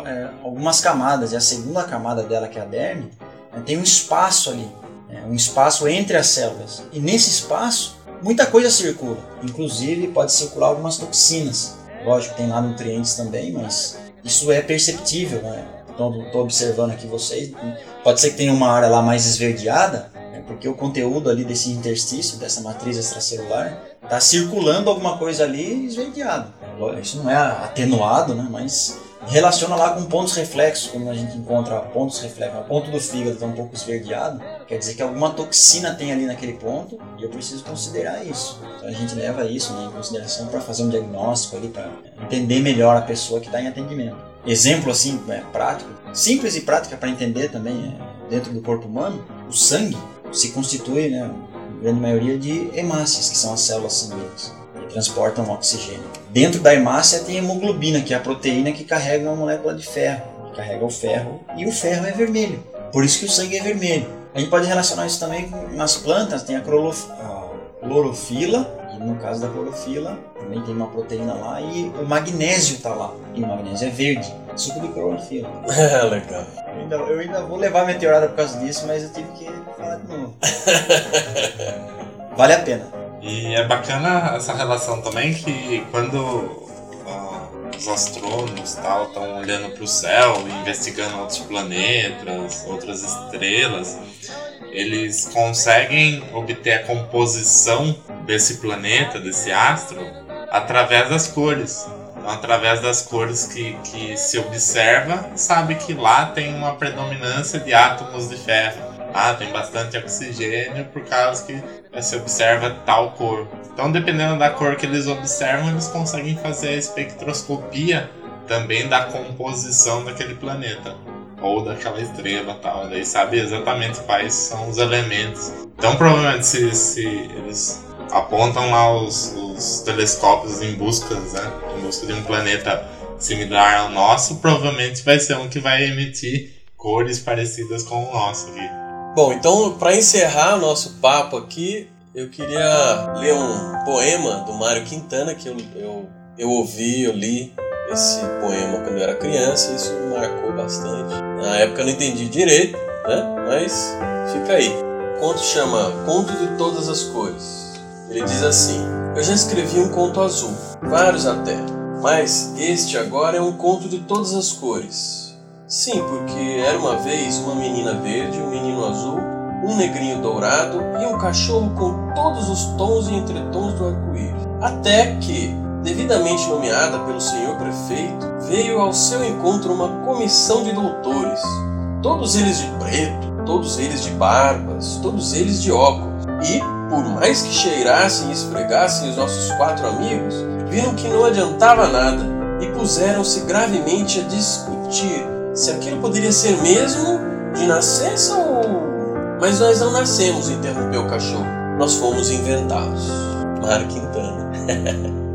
é, algumas camadas, e a segunda camada dela, que é a derme, né, tem um espaço ali, né, um espaço entre as células. E nesse espaço, muita coisa circula. Inclusive, pode circular algumas toxinas. Lógico, tem lá nutrientes também, mas isso é perceptível, né? Estou observando aqui vocês. Pode ser que tenha uma área lá mais esverdeada, né, porque o conteúdo ali desse interstício, dessa matriz extracelular, está circulando alguma coisa ali esverdeado. Isso não é atenuado, né? mas relaciona lá com pontos reflexos, quando a gente encontra pontos reflexos, o ponto do fígado está um pouco esverdeado, quer dizer que alguma toxina tem ali naquele ponto e eu preciso considerar isso. Então a gente leva isso né, em consideração para fazer um diagnóstico ali, para entender melhor a pessoa que está em atendimento. Exemplo assim, é, prático, simples e prática para entender também é, dentro do corpo humano, o sangue se constitui, né, grande maioria, de hemácias, que são as células sanguíneas transportam oxigênio. Dentro da hemácia tem hemoglobina, que é a proteína que carrega uma molécula de ferro, que carrega o ferro, e o ferro é vermelho. Por isso que o sangue é vermelho. A gente pode relacionar isso também com nas plantas, tem a, clorof- a clorofila, e no caso da clorofila também tem uma proteína lá, e o magnésio está lá, e o magnésio é verde, suco de clorofila. É, legal. Eu ainda, eu ainda vou levar meteorada por causa disso, mas eu tive que falar de novo. vale a pena. E é bacana essa relação também que quando os astrônomos tal estão olhando para o céu, investigando outros planetas, outras estrelas, eles conseguem obter a composição desse planeta, desse astro, através das cores. Então, através das cores que, que se observa, sabe que lá tem uma predominância de átomos de ferro. Ah, tem bastante oxigênio por causa que se observa tal cor. Então, dependendo da cor que eles observam, eles conseguem fazer a espectroscopia também da composição daquele planeta ou daquela estrela tal. Daí sabe exatamente quais são os elementos. Então, provavelmente, se, se eles apontam lá os, os telescópios em busca, né, em busca de um planeta similar ao nosso, provavelmente vai ser um que vai emitir cores parecidas com o nosso aqui. Bom, então para encerrar nosso papo aqui, eu queria ler um poema do Mário Quintana que eu, eu, eu ouvi, eu li esse poema quando eu era criança e isso me marcou bastante. Na época eu não entendi direito, né? Mas fica aí. O conto chama Conto de Todas as Cores. Ele diz assim: Eu já escrevi um conto azul, vários até, mas este agora é um conto de todas as cores. Sim, porque era uma vez uma menina verde, um menino azul, um negrinho dourado e um cachorro com todos os tons e entretons do arco-íris. Até que, devidamente nomeada pelo senhor prefeito, veio ao seu encontro uma comissão de doutores, todos eles de preto, todos eles de barbas, todos eles de óculos. E, por mais que cheirassem e esfregassem os nossos quatro amigos, viram que não adiantava nada e puseram-se gravemente a discutir se aquilo poderia ser mesmo de nascença ou. Mas nós não nascemos, interrompeu o cachorro. Nós fomos inventados. Mário Quintana.